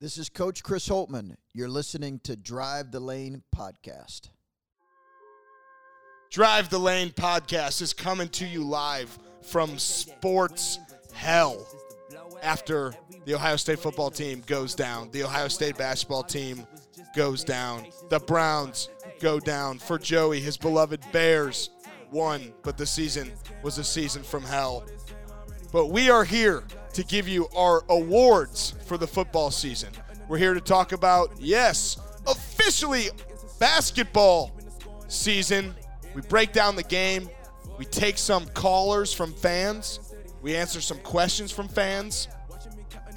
This is Coach Chris Holtmann. You're listening to Drive the Lane podcast. Drive the Lane podcast is coming to you live from sports hell after the Ohio State football team goes down. The Ohio State basketball team goes down. The Browns go down. For Joey, his beloved Bears won, but the season was a season from hell. But we are here to give you our awards for the football season. We're here to talk about, yes, officially basketball season. We break down the game. We take some callers from fans. We answer some questions from fans.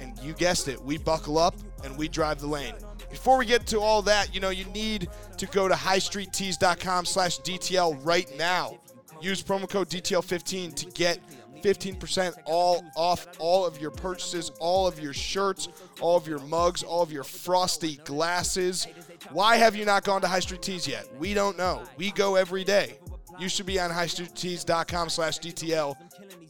And you guessed it, we buckle up and we drive the lane. Before we get to all that, you know, you need to go to highstreettees.com slash DTL right now. Use promo code DTL15 to get 15% all off all of your purchases, all of your shirts, all of your mugs, all of your frosty glasses. Why have you not gone to High Street Tees yet? We don't know. We go every day. You should be on highstreettees.com slash DTL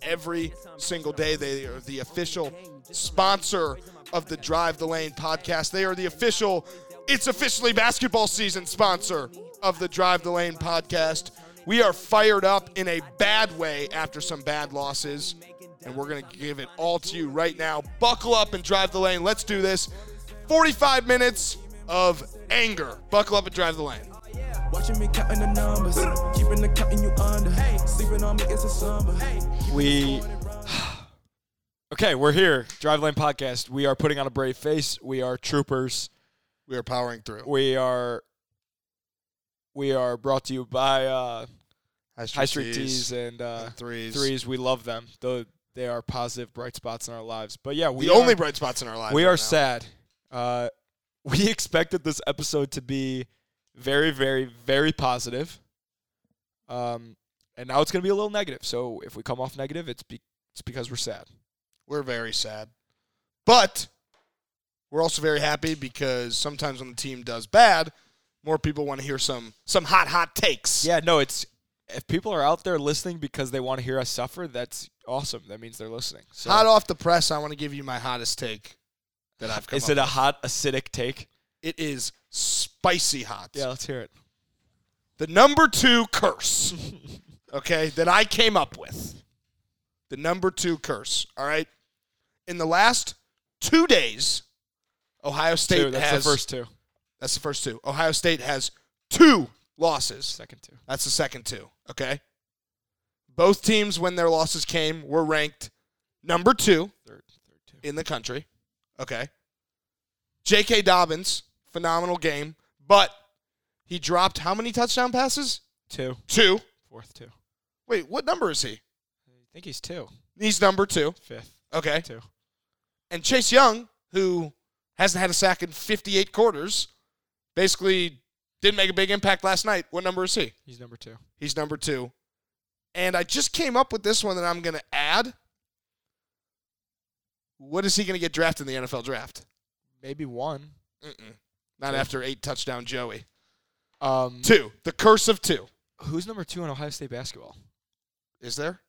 every single day. They are the official sponsor of the Drive the Lane podcast. They are the official, it's officially basketball season sponsor of the Drive the Lane podcast. We are fired up in a bad way after some bad losses, and we're going to give it all to you right now. Buckle up and drive the lane. Let's do this. 45 minutes of anger. Buckle up and drive the lane. Watching me counting the numbers, keeping the counting you under. Sleeping on me is a slumber. We. okay, we're here. Drive Lane Podcast. We are putting on a brave face. We are troopers. We are powering through. We are. We are brought to you by uh, High Street Tees and, uh, and threes. Threes. We love them. Though they are positive, bright spots in our lives. But yeah, we the are, only bright spots in our lives. we right are now. sad. Uh, we expected this episode to be very, very, very positive. Um, and now it's going to be a little negative. So if we come off negative, it's be- it's because we're sad. We're very sad. But we're also very happy because sometimes when the team does bad, more people want to hear some some hot hot takes. Yeah, no, it's if people are out there listening because they want to hear us suffer, that's awesome. That means they're listening. So Hot off the press, I want to give you my hottest take that I've come is it a with. hot acidic take? It is spicy hot. Yeah, let's hear it. The number 2 curse. okay, that I came up with. The number 2 curse, all right? In the last 2 days, Ohio State Two, that's has the first two. That's the first two. Ohio State has two losses. Second two. That's the second two. Okay. Both teams, when their losses came, were ranked number two Third, third two. in the country. Okay. J.K. Dobbins, phenomenal game, but he dropped how many touchdown passes? Two. Two. Fourth two. Wait, what number is he? I think he's two. He's number two. Fifth. Okay. Two. And Chase Young, who hasn't had a sack in 58 quarters, basically didn't make a big impact last night. What number is he? He's number two. He's number two. And I just came up with this one that I'm going to add. What is he going to get drafted in the NFL draft? Maybe one. Mm-mm. Not Two. after eight touchdown Joey. Um, Two. The curse of two. Who's number two in Ohio State basketball? Is there?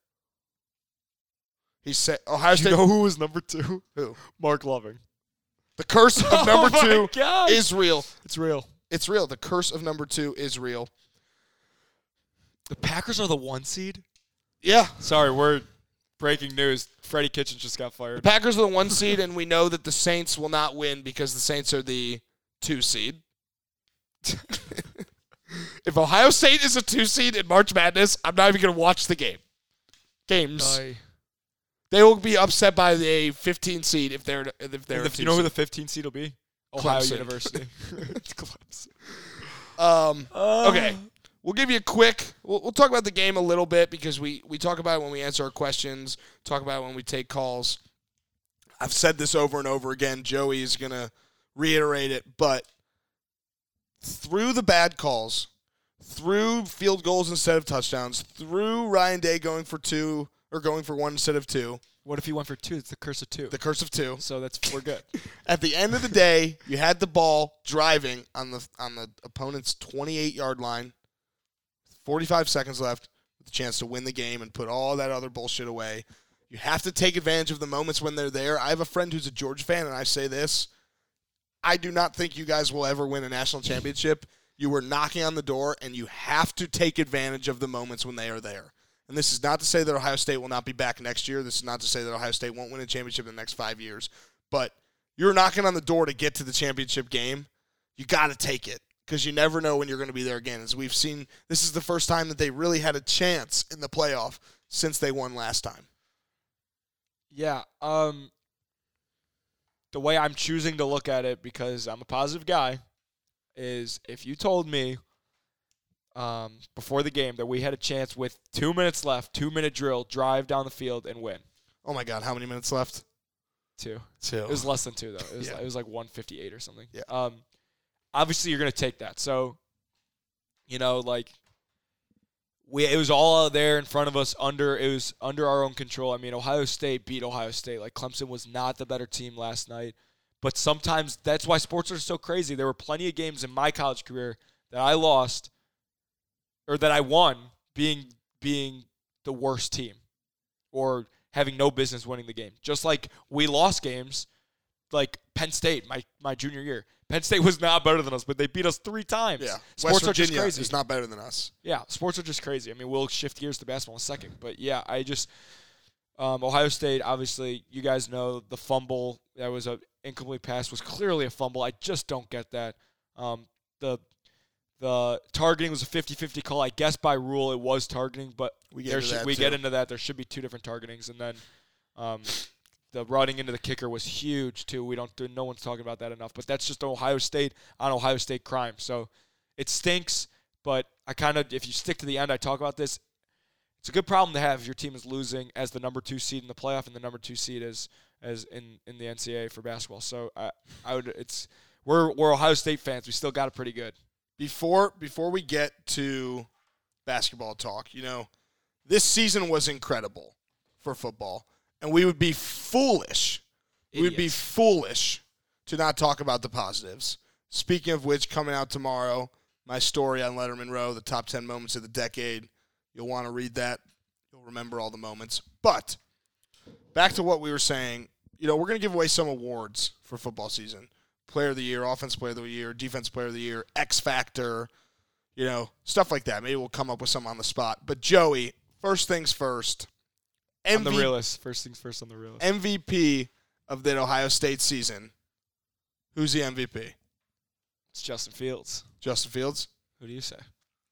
He said Ohio State. you know who was number two? who? Marc Loving. The curse of number oh two is real. It's real. It's real. The curse of number two is real. The Packers are the one seed. Yeah. Sorry, we're breaking news. Freddie Kitchens just got fired. The. Packers are the one seed, and we know that the Saints will not win because the Saints are the two seed. if Ohio State is a two seed in March Madness, I'm not even going to watch the game. Games. They will be upset by the 15 seed if they're if they're. And a the- you know who the 15 seed will be? Ohio Clemson. University. it's Clemson. Um, Uh, okay, we'll give you a quick. We'll, we'll talk about the game a little bit because we we talk about it when we answer our questions. Talk about it when we take calls. I've said this over and over again. Joey is gonna reiterate it, but through the bad calls, through field goals instead of touchdowns, through Ryan Day going for two or going for one instead of two, What if you went for two? It's the curse of two. the curse of two. so that's we're good. At the end of the day, you had the ball driving on the on the opponent's 28 yard line. 45 seconds left with a chance to win the game and put all that other bullshit away. You have to take advantage of the moments when they're there. I have a friend who's a Georgia fan, and I say this I do not think you guys will ever win a national championship. You were knocking on the door, and you have to take advantage of the moments when they are there. And this is not to say that Ohio State will not be back next year. This is not to say that Ohio State won't win a championship in the next five years. But you're knocking on the door to get to the championship game. You got to take it because you never know when you're going to be there again. As we've seen, this is the first time that they really had a chance in the playoff since they won last time. Yeah. Um the way I'm choosing to look at it because I'm a positive guy is if you told me um, before the game that we had a chance with two minutes left, two minute drill, drive down the field and win. Oh my God, how many minutes left? Two. Two. It was less than two though. It was Yeah. it was like 158 or something. Yeah. Um, obviously you're gonna take that. So, you know, like we it was all out there in front of us under it was under our own control. I mean, Ohio State beat Ohio State. Like Clemson was not the better team last night. But sometimes that's why sports are so crazy. There were plenty of games in my college career that I lost or that I won being being the worst team or having no business winning the game. Just like we lost games like Penn State my my junior year. Penn State was not better than us, but they beat us 3 times. yeah. Sports West are just crazy. is not better than us. Yeah, sports are just crazy. I mean, we'll shift gears to basketball in a second, but yeah, I just um, Ohio State. Obviously, you guys know the fumble that was a incomplete pass was clearly a fumble. I just don't get that. Um, the the targeting was a 50-50 call. I guess by rule it was targeting, but We get into should, that, we get into that. There should be two different targetings, and then um, the running into the kicker was huge too. We don't do no one's talking about that enough, but that's just Ohio State on Ohio State crime. So it stinks, but I kind of if you stick to the end, I talk about this. It's a good problem to have if your team is losing as the number two seed in the playoff and the number two seed is as in, in the NCAA for basketball. So I I would it's we're we're Ohio State fans. We still got it pretty good. Before before we get to basketball talk, you know, this season was incredible for football, and we would be foolish. We would be foolish to not talk about the positives. Speaking of which, coming out tomorrow, my story on Letterman Row, the top 10 moments of the decade. You'll want to read that. You'll remember all the moments. But back to what we were saying, you know, we're going to give away some awards for football season. Player of the year, offense player of the year, defense player of the year, X factor, you know, stuff like that. Maybe we'll come up with some on the spot. But Joey, first things first. on the realist. First things first on the realist. MVP of the Ohio State season. Who's the MVP? It's Justin Fields. Justin Fields. Who do you say?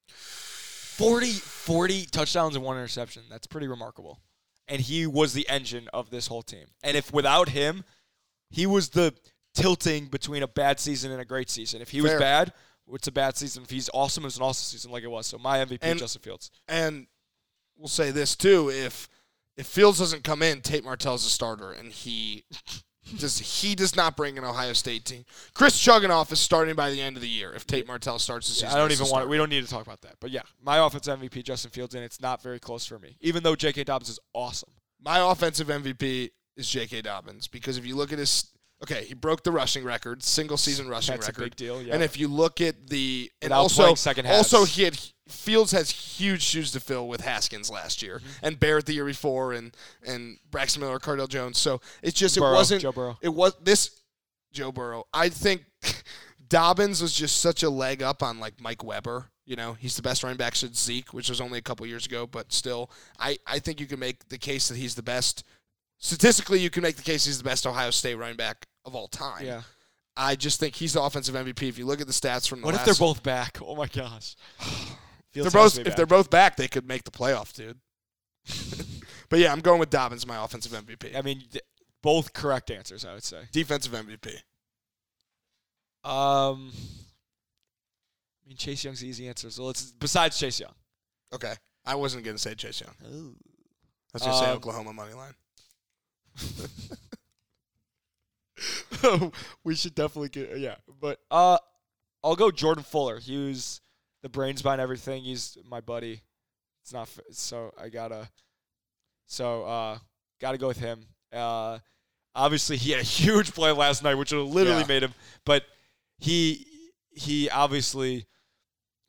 40, 40 touchdowns and one interception. That's pretty remarkable. And he was the engine of this whole team. And if without him, he was the tilting between a bad season and a great season. If he was bad, it's a bad season. If he's awesome, it's an awesome season like it was. So my MVP, And- Justin Fields. And we'll say this too: if if Fields doesn't come in, Tate Martell's a starter, and he does he does not bring an Ohio State team. Chris Chugunov is starting by the end of the year. If Tate Martell starts the season, I don't even want. starter. We don't need to talk about that. But yeah, my offense MVP, Justin Fields, and it's not very close for me. Even though J.K. Dobbins is awesome. My offensive MVP is J.K. Dobbins because if you look at his, okay, he broke the rushing record, single season rushing That's a record. big deal. Yeah. And if you look at the and Without also second second also he had Fields has huge shoes to fill with Haskins last year Mm-hmm. and Barrett the year before and and Braxton Miller, Cardale Jones. So it's just Burrow, it wasn't Joe Burrow. it was this Joe Burrow. I think Dobbins was just such a leg up on like Mike Weber. You know, he's the best running back since Zeke, which was only a couple years ago, but still, I, I think you can make the case that he's the best. Statistically, you can make the case he's the best Ohio State running back of all time. yeah. I just think he's the offensive MVP. If you look at the stats from the What if they're both back? Oh my gosh. they're both if be they're both back, they could make the playoff, dude. but yeah, I'm going with Dobbins, my offensive MVP. I mean, th- both correct answers, I would say. Defensive MVP. Um, I mean, Chase Young's the easy answer. So let's besides Chase Young. Okay, I wasn't gonna say Chase Young. I was gonna say Um, Oklahoma money line. we should definitely get yeah, but uh, I'll go Jordan Fuller. He was the brains behind everything. He's my buddy. It's not so I gotta so uh gotta go with him. Uh, obviously he had a huge play last night, which literally Yeah. made him. But he he obviously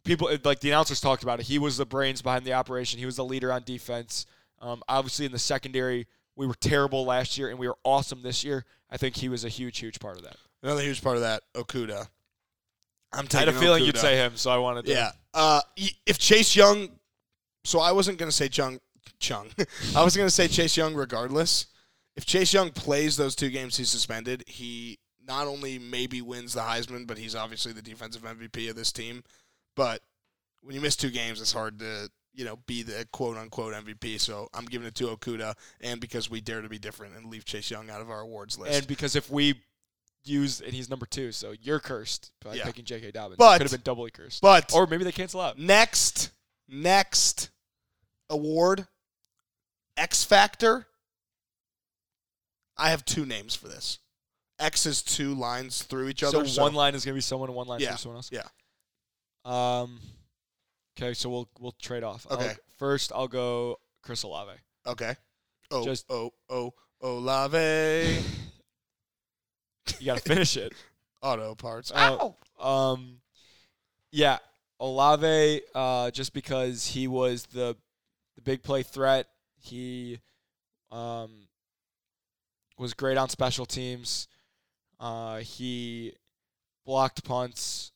people like the announcers talked about it. He was the brains behind the operation. He was the leader on defense. Um, obviously in the secondary, we were terrible last year and we were awesome this year. I think he was a huge, huge part of that. Another huge part of that, Okudah. I'm I taking had a feeling you'd say him, so I wanted to. Yeah. Uh, if Chase Young, so I wasn't gonna say Chung Chung. I was gonna say Chase Young regardless. If Chase Young plays those two games he's suspended, he not only maybe wins the Heisman, but he's obviously the defensive MVP of this team. But when you miss two games, it's hard to you know be the quote unquote MVP. So I'm giving it to Okudah, and because we dare to be different and leave Chase Young out of our awards list. And because if we use and he's number two, so you're cursed by Yeah. picking J.K. Dobbins. But- could have been doubly cursed. but or maybe they cancel out. Next, next award, X Factor. I have two names for this. X is two lines through each other. so one line is gonna be someone, and one line Yeah, for someone else. yeah. Um. Okay, so we'll we'll trade off. I'll- Okay. first, I'll go Chris Olave. Okay. Oh, Just- oh, oh, Olave. You got to finish it. Auto parts. Uh, Um, yeah, Olave. Uh, just because he was the the big play threat, he um was great on special teams. Uh, he blocked punts,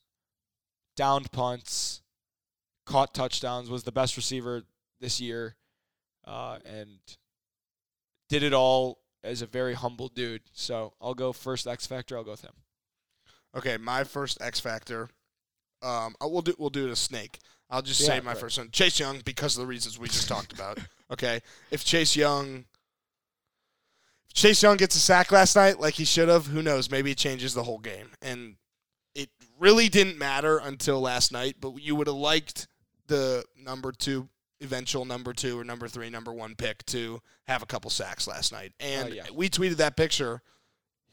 downed punts, caught touchdowns. Was the best receiver this year, uh, and did it all as a very humble dude. So I'll go first X Factor. I'll go with him. Okay, my first X Factor. Um, we'll do we'll do it a snake. I'll just say my right. first one, Chase Young, because of the reasons we just talked about. Okay, if Chase Young, if Chase Young gets a sack last night like he should have, who knows? Maybe it changes the whole game. And it really didn't matter until last night. But you would have liked the number two, eventual number two or number three, number one pick to have a couple sacks last night. Oh, and yeah. we tweeted that picture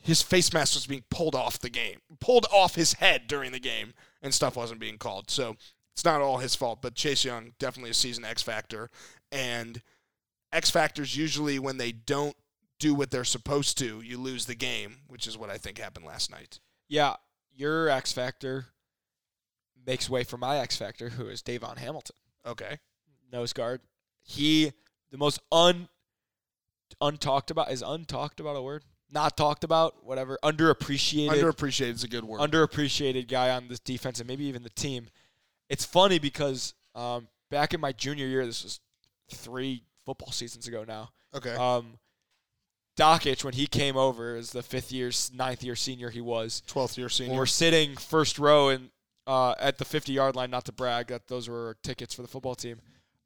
his face mask was being pulled off the game, pulled off his head during the game, and stuff wasn't being called. So it's not all his fault, but Chase Young definitely a season X factor, and X factors usually when they don't do what they're supposed to, you lose the game, which is what I think happened last night. Yeah, your X Factor makes way for my X Factor, who is DaVon Hamilton, Okay, nose guard. He the most un untalked about is untalked about a word? Not talked about, whatever. Underappreciated, underappreciated is a good word. underappreciated guy on this defense and maybe even the team. It's funny because um, back in my junior year, this was three football seasons ago now. okay, Um, Dakich, when he came over as the fifth year, ninth year senior, he was. twelfth year senior. we're sitting first row and uh, at the 50 yard line, not to brag that those were tickets for the football team,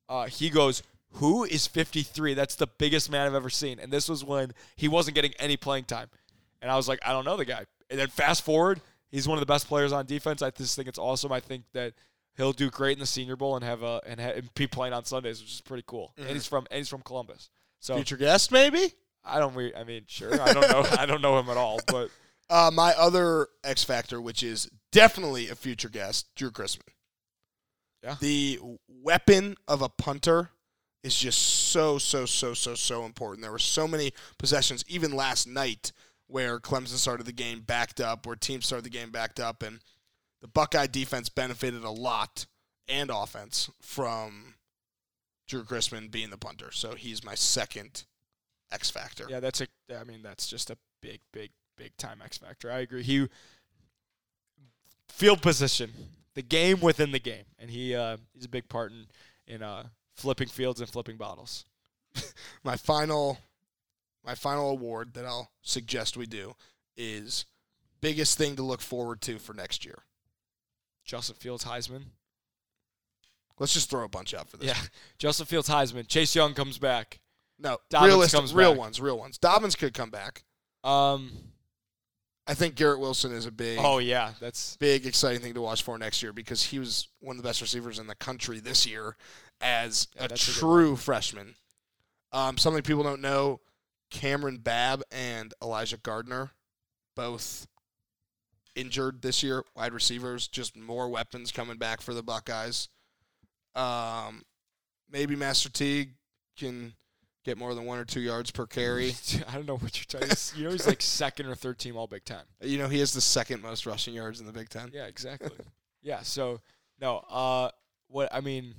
uh, he goes, Who is 53? That's the biggest man I've ever seen. And this was when he wasn't getting any playing time. And I was like, I don't know the guy. And then fast forward, he's one of the best players on defense. I just think it's awesome. I think that he'll do great in the Senior Bowl and have a and, ha- and be playing on Sundays, which is pretty cool. And he's from and he's from Columbus. So Future guest, maybe. I don't. I mean, sure. I don't know. I don't know him at all, but Uh, my other X factor, which is definitely a future guest, Drue Chrisman. Yeah. The weapon of a punter is just so, so, so, so, so important. There were so many possessions, even last night, where Clemson started the game backed up, where teams started the game backed up, and the Buckeye defense benefited a lot and offense from Drue Chrisman being the punter. So he's my second X factor. yeah, that's a. I mean, that's just a big, big, big time X factor. I agree. He field position, the game within the game, and he uh, he's a big part in in uh, flipping fields and flipping bottles. my final my final award that I'll suggest we do is biggest thing to look forward to for next year. Justin Fields Heisman. Let's just throw a bunch out for this. Yeah, Justin Fields Heisman. Chase Young comes back. No, Dobbins realistic, real back. ones, real ones. Dobbins could come back. Um. I think Garrett Wilson is a big, Oh yeah, that's big exciting thing to watch for next year because he was one of the best receivers in the country this year as Yeah, a that's a true freshman. Um, something people don't know: Kamryn Babb and Elijah Gardner, both injured this year. Wide receivers, just more weapons coming back for the Buckeyes. Um, maybe Master Teague can get more than one or two yards per carry. I don't know what you're talking. You know, he's like second or third team All Big Ten. You know, he has the second most rushing yards in the Big Ten. Yeah, exactly. yeah, so no, uh what I mean,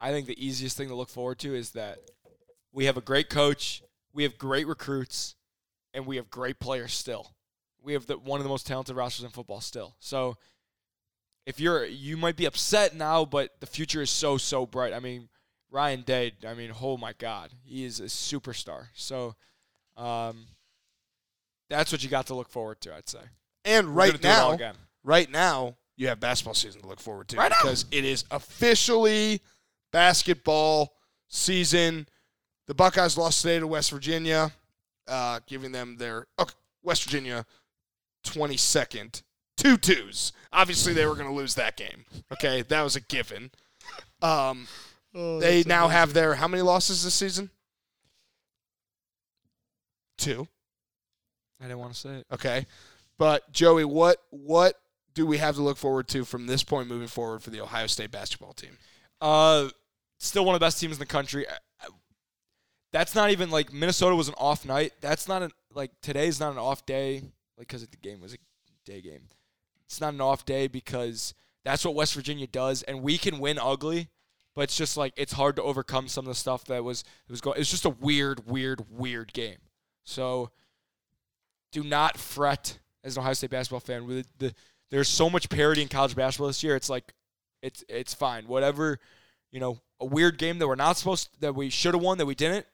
I think the easiest thing to look forward to is that we have a great coach, we have great recruits, and we have great players still. we have the, one of the most talented rosters in football still. So if you're you might be upset now, but the future is so so bright. I mean, Ryan Day. I mean, oh my God, he is a superstar. So um, that's what you got to look forward to. I'd say. And right gonna do it all now, again. right now, you have basketball season to look forward to Right now. because it is officially basketball season. The Buckeyes lost today to West Virginia, uh, giving them their okay, West Virginia twenty second two twos. Obviously, they were going to lose that game. Okay, that was a given. Um, they now have their how many losses this season? Two. I didn't want to say it. Okay. But Joey, what what do we have to look forward to from this point moving forward for the Ohio State basketball team? Uh, still one of the best teams in the country. I- I- That's not even like Minnesota was an off night. That's not an like today's not an off day like because the game was a day game. It's not an off day because that's what West Virginia does, and we can win ugly. But it's just like it's hard to overcome some of the stuff that was it was going. It's just a weird, weird, weird game. So do not fret as an Ohio State basketball fan. With the there's so much parity in college basketball this year. It's like it's it's fine. Whatever, you know, a weird game that we're not supposed that we should have won that we didn't.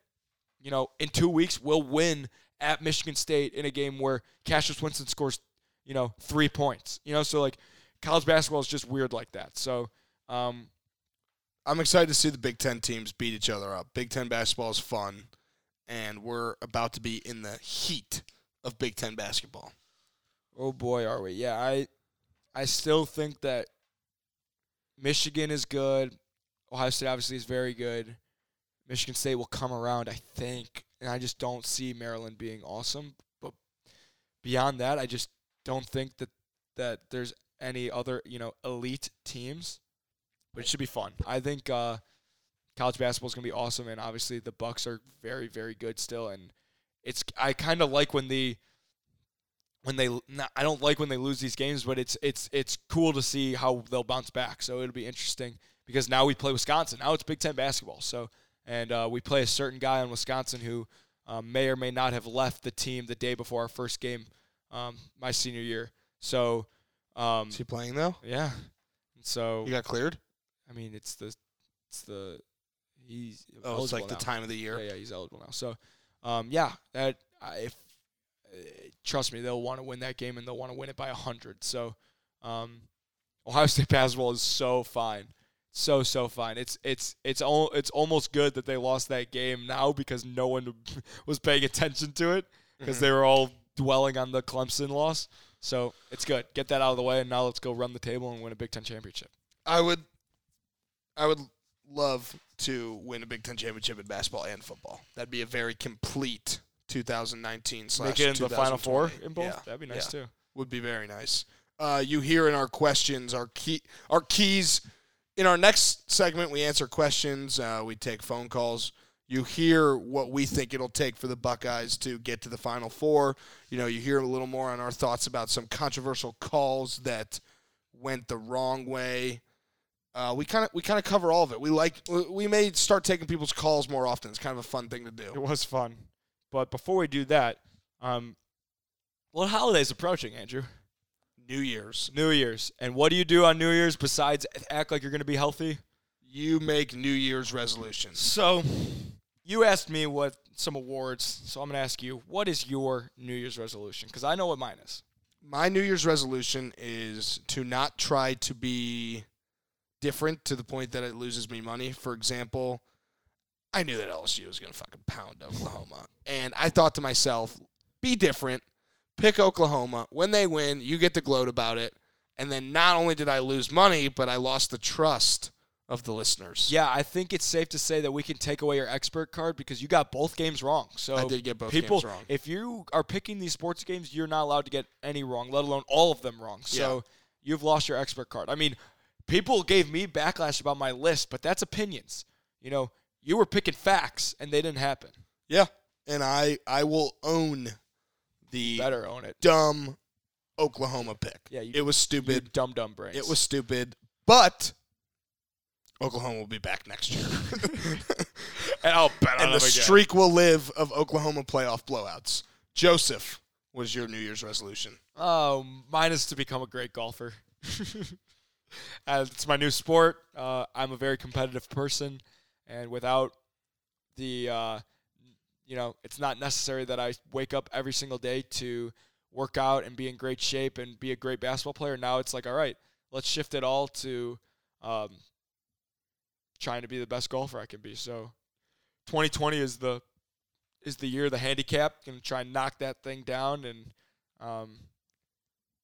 You know, in two weeks we'll win at Michigan State in a game where Cassius Winston scores, you know, three points. You know, so like college basketball is just weird like that. So um, I'm excited to see the Big Ten teams beat each other up. Big Ten basketball is fun, and we're about to be in the heat of Big Ten basketball. Oh boy, are we? Yeah, I I still think that Michigan is good. Ohio State obviously is very good. Michigan State will come around, I think, and I just don't see Maryland being awesome. But beyond that, I just don't think that that there's any other you know elite teams. But it should be fun. I think uh, college basketball is gonna be awesome, and obviously the Bucks are very very good still, and it's I kind of like when the when they not, I don't like when they lose these games, but it's it's it's cool to see how they'll bounce back. So it'll be interesting because now we play Wisconsin. Now it's Big Ten basketball. So and uh, we play a certain guy in Wisconsin who um, may or may not have left the team the day before our first game, um, my senior year. So um, Is he playing though? yeah. So He got cleared. I mean, it's the it's the he's Oh, it's like eligible the time of the year. Yeah, yeah, he's eligible now. So, um, yeah, that I if uh, trust me, they'll want to win that game and they'll want to win it by hundred. So, um, Ohio State basketball is so fine, so so fine. It's it's it's all it's almost good that they lost that game now because no one was paying attention to it because Mhm. they were all dwelling on the Clemson loss. So it's good. Get that out of the way, and now let's go run the table and win a Big Ten championship. I would, I would love to win a Big Ten championship in basketball and football. That'd be a very complete 2019 slash Make it into the Final Four in both. Yeah, That'd be nice yeah. too. would be very nice. Uh, you hear in our questions our key our keys. In our next segment, we answer questions. Uh, we take phone calls. You hear what we think it'll take for the Buckeyes to get to the Final Four. You know, you hear a little more on our thoughts about some controversial calls that went the wrong way. Uh, we kind of we kind of cover all of it. We like we may start taking people's calls more often. It's kind of a fun thing to do. It was fun. But before we do that, um, well, holidays approaching, Andrew. New Year's, New Year's. And what do you do on New Year's besides act like you're going to be healthy? you make New Year's resolutions. So, you asked me what some awards, so I'm going to ask you, what is your New Year's resolution? Because I know what mine is. my New Year's resolution is to not try to be different to the point that it loses me money. For example, I knew that LSU was going to fucking pound Oklahoma. And I thought to myself, be different. Pick Oklahoma. When they win, you get to gloat about it. And then not only did I lose money, but I lost the trust of the listeners. Yeah, I think it's safe to say that we can take away your expert card because you got both games wrong. So I did get both people, games wrong. if you are picking these sports games, you're not allowed to get any wrong, let alone all of them wrong. So you've lost your expert card. I mean, people gave me backlash about my list, but that's opinions. You know, you were picking facts and they didn't happen. Yeah. And I, I will own the Better own it. dumb Oklahoma pick. Yeah, you- it was stupid. dumb dumb brains. It was stupid, but Oklahoma will be back next year. and I'll bet on and the streak will live of Oklahoma playoff blowouts. Joseph, was your New Year's resolution? Oh, mine is to become a great golfer. Uh, it's my new sport. Uh, I'm a very competitive person, and without the, uh, you know, it's not necessary that I wake up every single day to work out and be in great shape and be a great basketball player. Now it's like, all right, let's shift it all to um, trying to be the best golfer I can be. So, 2020 is the is the year the handicap. Gonna try and knock that thing down, and um,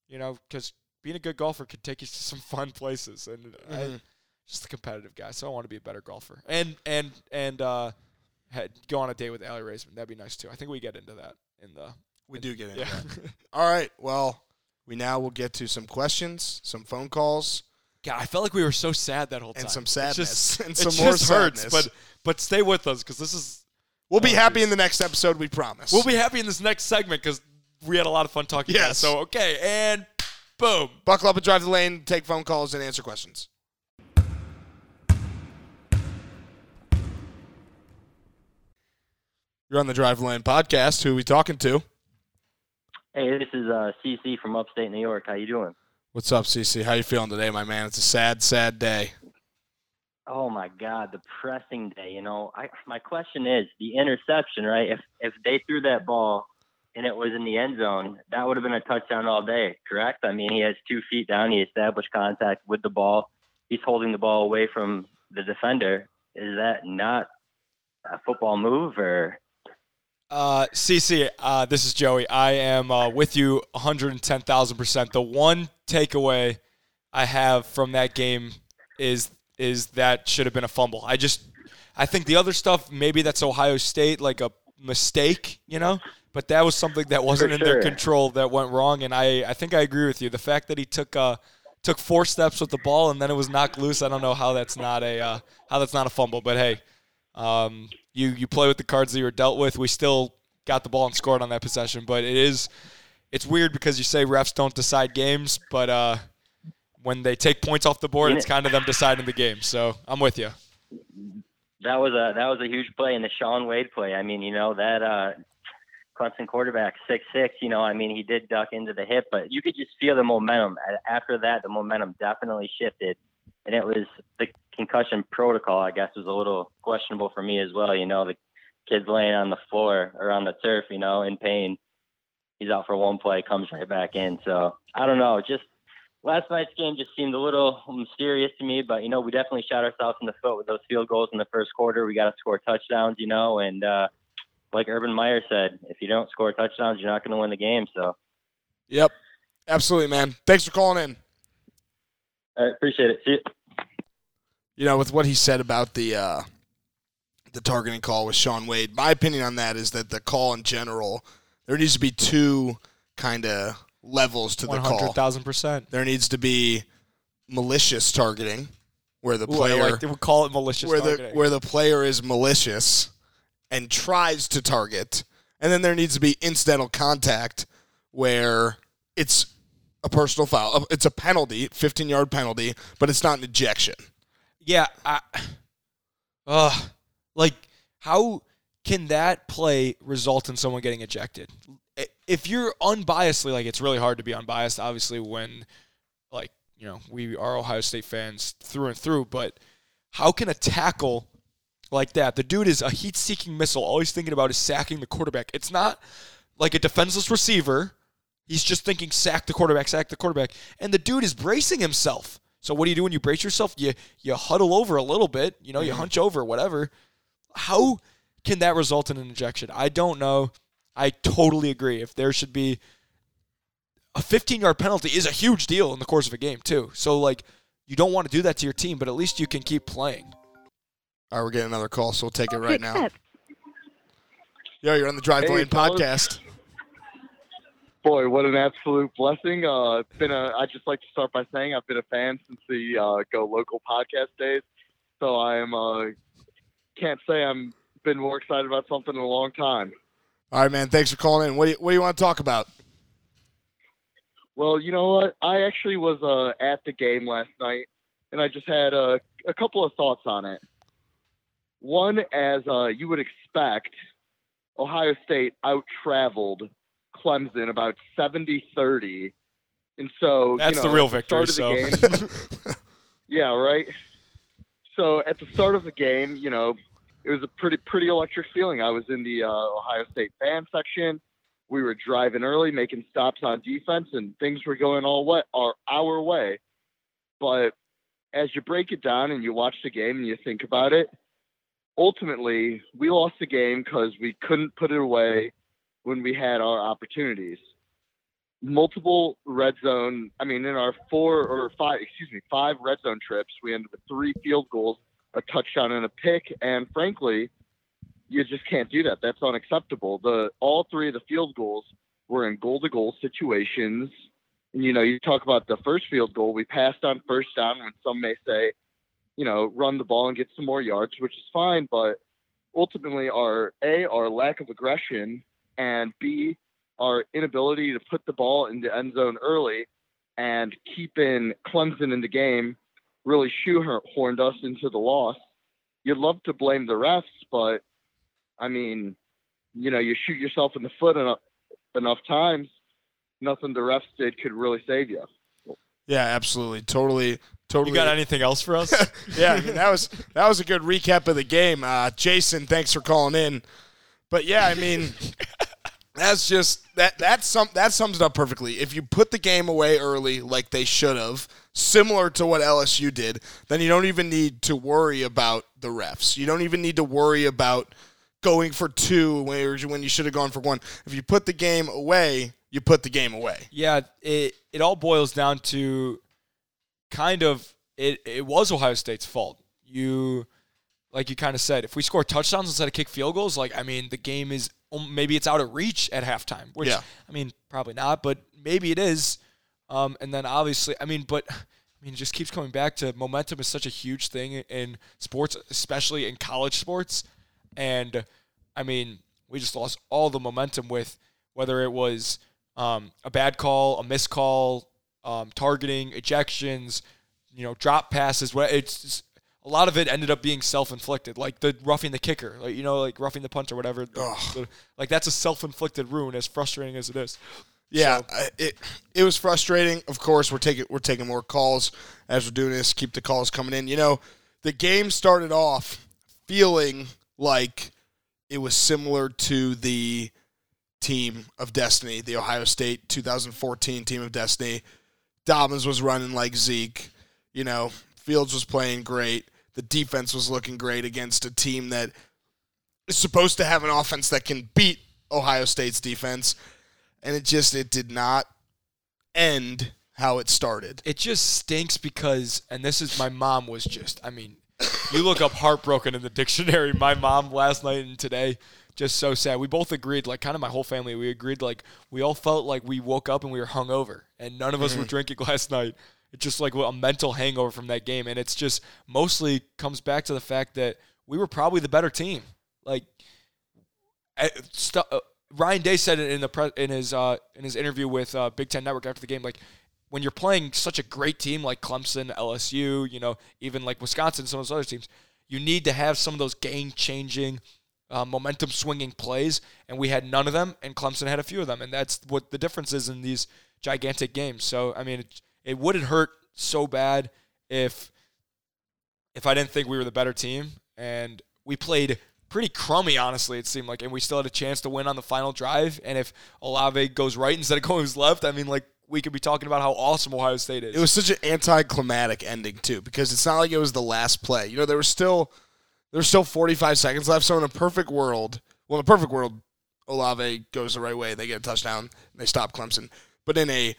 you know, because being a good golfer could take you to some fun places, and I, Mhm. just a competitive guy. So I want to be a better golfer, and and and uh, had, go on a date with Aly Raisman. That'd be nice too. I think we get into that in the We do get into yeah. that. All right. Well, we now will get to some questions, some phone calls, God, I felt like we were so sad that whole time. and some sadness, just- and some more hurts, sadness. but but stay with us because this is we'll be Oh, happy jeez. in the next episode. We promise. we'll be happy in this next segment because we had a lot of fun talking. about it. So okay, and boom. buckle up and drive the lane, take phone calls, and answer questions. You're on the Drive the Lane podcast. Who are we talking to? Hey, this is uh, CC from upstate New York. How you doing? What's up, CC? How you feeling today, my man? It's a sad, sad day. Oh my God, depressing day. You know, I my question is the interception, right? If if they threw that ball and it was in the end zone, that would have been a touchdown all day, correct? I mean, he has two feet down. He established contact with the ball. He's holding the ball away from the defender. Is that not a football move or? Uh, CC, uh, this is Joey. I am uh, with you 110,000%. The one takeaway I have from that game is is that should have been a fumble. I just I think the other stuff maybe that's Ohio State like a mistake, you know, but that was something that wasn't in their control that went wrong and I I think I agree with you. The fact that he took uh took four steps with the ball and then it was knocked loose, I don't know how that's not a uh, how that's not a fumble, but hey, um, you you play with the cards that you were dealt with. We still got the ball and scored on that possession, but it is it's weird because you say refs don't decide games, but uh, when they take points off the board, it's kind of them deciding the game. So I'm with you. that was a that was a huge play, and the Shaun Wade play. I mean, you know that uh, Clemson quarterback six six. You know, I mean, he did duck into the hip, but you could just feel the momentum. After that, the momentum definitely shifted, and it was the concussion protocol. I guess was a little questionable for me as well. You know, the kid's laying on the floor or on the turf, you know, in pain. He's out for one play, comes right back in. So I don't know, just last night's game just seemed a little mysterious to me, but you know, we definitely shot ourselves in the foot with those field goals in the first quarter. We got to score touchdowns, you know, and uh, like Urban Meyer said, if you don't score touchdowns, you're not going to win the game. So Yep, absolutely, man. Thanks for calling in. I appreciate it. See you. you know, with what he said about the uh, the targeting call with Shaun Wade, my opinion on that is that the call in general, there needs to be two kind of levels to the One call. hundred thousand percent. There needs to be malicious targeting, where the Ooh, I player like they would call it malicious where the targeting. where the player is malicious and tries to target, and then there needs to be incidental contact where it's a personal foul. It's a penalty, 15 yard penalty, but it's not an ejection. Yeah, I, uh, like how can that play result in someone getting ejected? If you're unbiasedly, like it's really hard to be unbiased, obviously, when like you know we are Ohio State fans through and through. But how can a tackle like that? The dude is a heat-seeking missile. All he's thinking about is sacking the quarterback. It's not like a defenseless receiver. He's just thinking sack the quarterback, sack the quarterback, and the dude is bracing himself. So what do you do when you brace yourself? You you huddle over a little bit, you know, you mm-hmm. hunch over, whatever. How can that result in an ejection? I don't know. I totally agree. If there should be a 15 yard penalty is a huge deal in the course of a game too. So like you don't want to do that to your team, but at least you can keep playing. All right, we're getting another call, so we'll take it right now. Accept. Yo, you're on the Drive Hey, Lane podcast. Boy, what an absolute blessing! Uh, it's been a. I just like to start by saying I've been a fan since the uh, Go Local podcast days. So I am. Uh, can't say I'm been more excited about something in a long time. All right, man. Thanks for calling in. What do you, what do you want to talk about? Well, you know what? I actually was uh, at the game last night, and I just had a, a couple of thoughts on it. One, as uh, you would expect, Ohio State out traveled Clemson about 70-30. And so That's you the real at the victory. So the game, yeah, right. So at the start of the game, you know, it was a pretty pretty electric feeling. I was in the uh, Ohio State fan section. We were driving early, making stops on defense, and things were going all what our our way. But as you break it down and you watch the game and you think about it, ultimately we lost the game because we couldn't put it away when we had our opportunities. Multiple red zone. I mean, in our four or five, excuse me, five red zone trips, we ended with three field goals, a touchdown, and a pick. And frankly, you just can't do that. That's unacceptable. The all three of the field goals were in goal to goal situations. And you know, you talk about the first field goal, we passed on first down when some may say, you know, run the ball and get some more yards, which is fine, but ultimately our A, our lack of aggression and B, our inability to put the ball in the end zone early and keeping Clemson in the game really shoehorned us into the loss. You'd love to blame the refs, but I mean, you know, you shoot yourself in the foot enough, enough times, nothing the refs did could really save you. Yeah, absolutely, totally, totally. you got anything else for us? yeah, I mean that was that was a good recap of the game. Uh, Jason, thanks for calling in. But yeah, I mean, that's just that that's some that sums it up perfectly. If you put the game away early, like they should have, similar to what LSU did, then you don't even need to worry about the refs. You don't even need to worry about going for two when when you should have gone for one. If you put the game away, you put the game away. Yeah, it it all boils down to kind of it it was Ohio State's fault. You like you kind of said, if we score touchdowns instead of kick field goals, like I mean, the game is um, maybe it's out of reach at halftime. Which Yeah. I mean, probably not, but maybe it is. Um, and then obviously, I mean, but I mean, it just keeps coming back to momentum is such a huge thing in sports, especially in college sports. And I mean, we just lost all the momentum with whether it was um, a bad call, a missed call, um, targeting, ejections, you know, drop passes. What it's, it's a lot of it ended up being self-inflicted, like the roughing the kicker, like you know, like roughing the punter, or whatever. The- like that's a self-inflicted ruin, as frustrating as it is. Yeah, So- I- it it was frustrating. Of course, we're taking we're taking more calls as we're doing this. Keep the calls coming in. You know, the game started off feeling like it was similar to the team of destiny, the Ohio State 2014 team of destiny. Dobbins was running like Zeke. You know, Fields was playing great. The defense was looking great against a team that is supposed to have an offense that can beat Ohio State's defense and it just it did not end how it started. It just stinks because, and this is my mom was just, I mean, you look up heartbroken in the dictionary. My mom last night and today, just so sad. We both agreed, like, kind of my whole family, we agreed, like, we all felt like we woke up and we were hungover, and none of us were drinking last night. It's just like a mental hangover from that game, and it's just mostly comes back to the fact that we were probably the better team. Like, I- stu- uh, Ryan Day said it in the pre- in his uh, in his interview with uh, Big Ten Network after the game. Like when you're playing such a great team like Clemson, LSU, you know, even like Wisconsin, some of those other teams, you need to have some of those game changing, uh, momentum swinging plays, and we had none of them, and Clemson had a few of them, and that's what the difference is in these gigantic games. So I mean, it, it wouldn't hurt so bad if if I didn't think we were the better team, and we played pretty crummy, honestly, it seemed like, and we still had a chance to win on the final drive. And if Olave goes right instead of going left, I mean, like we could be talking about how awesome Ohio State is. It was such an anticlimactic ending too, because it's not like it was the last play. You know, there was still there was still 45 seconds left. So in a perfect world, well, in a perfect world, Olave goes the right way. They get a touchdown. And they stop Clemson. But in a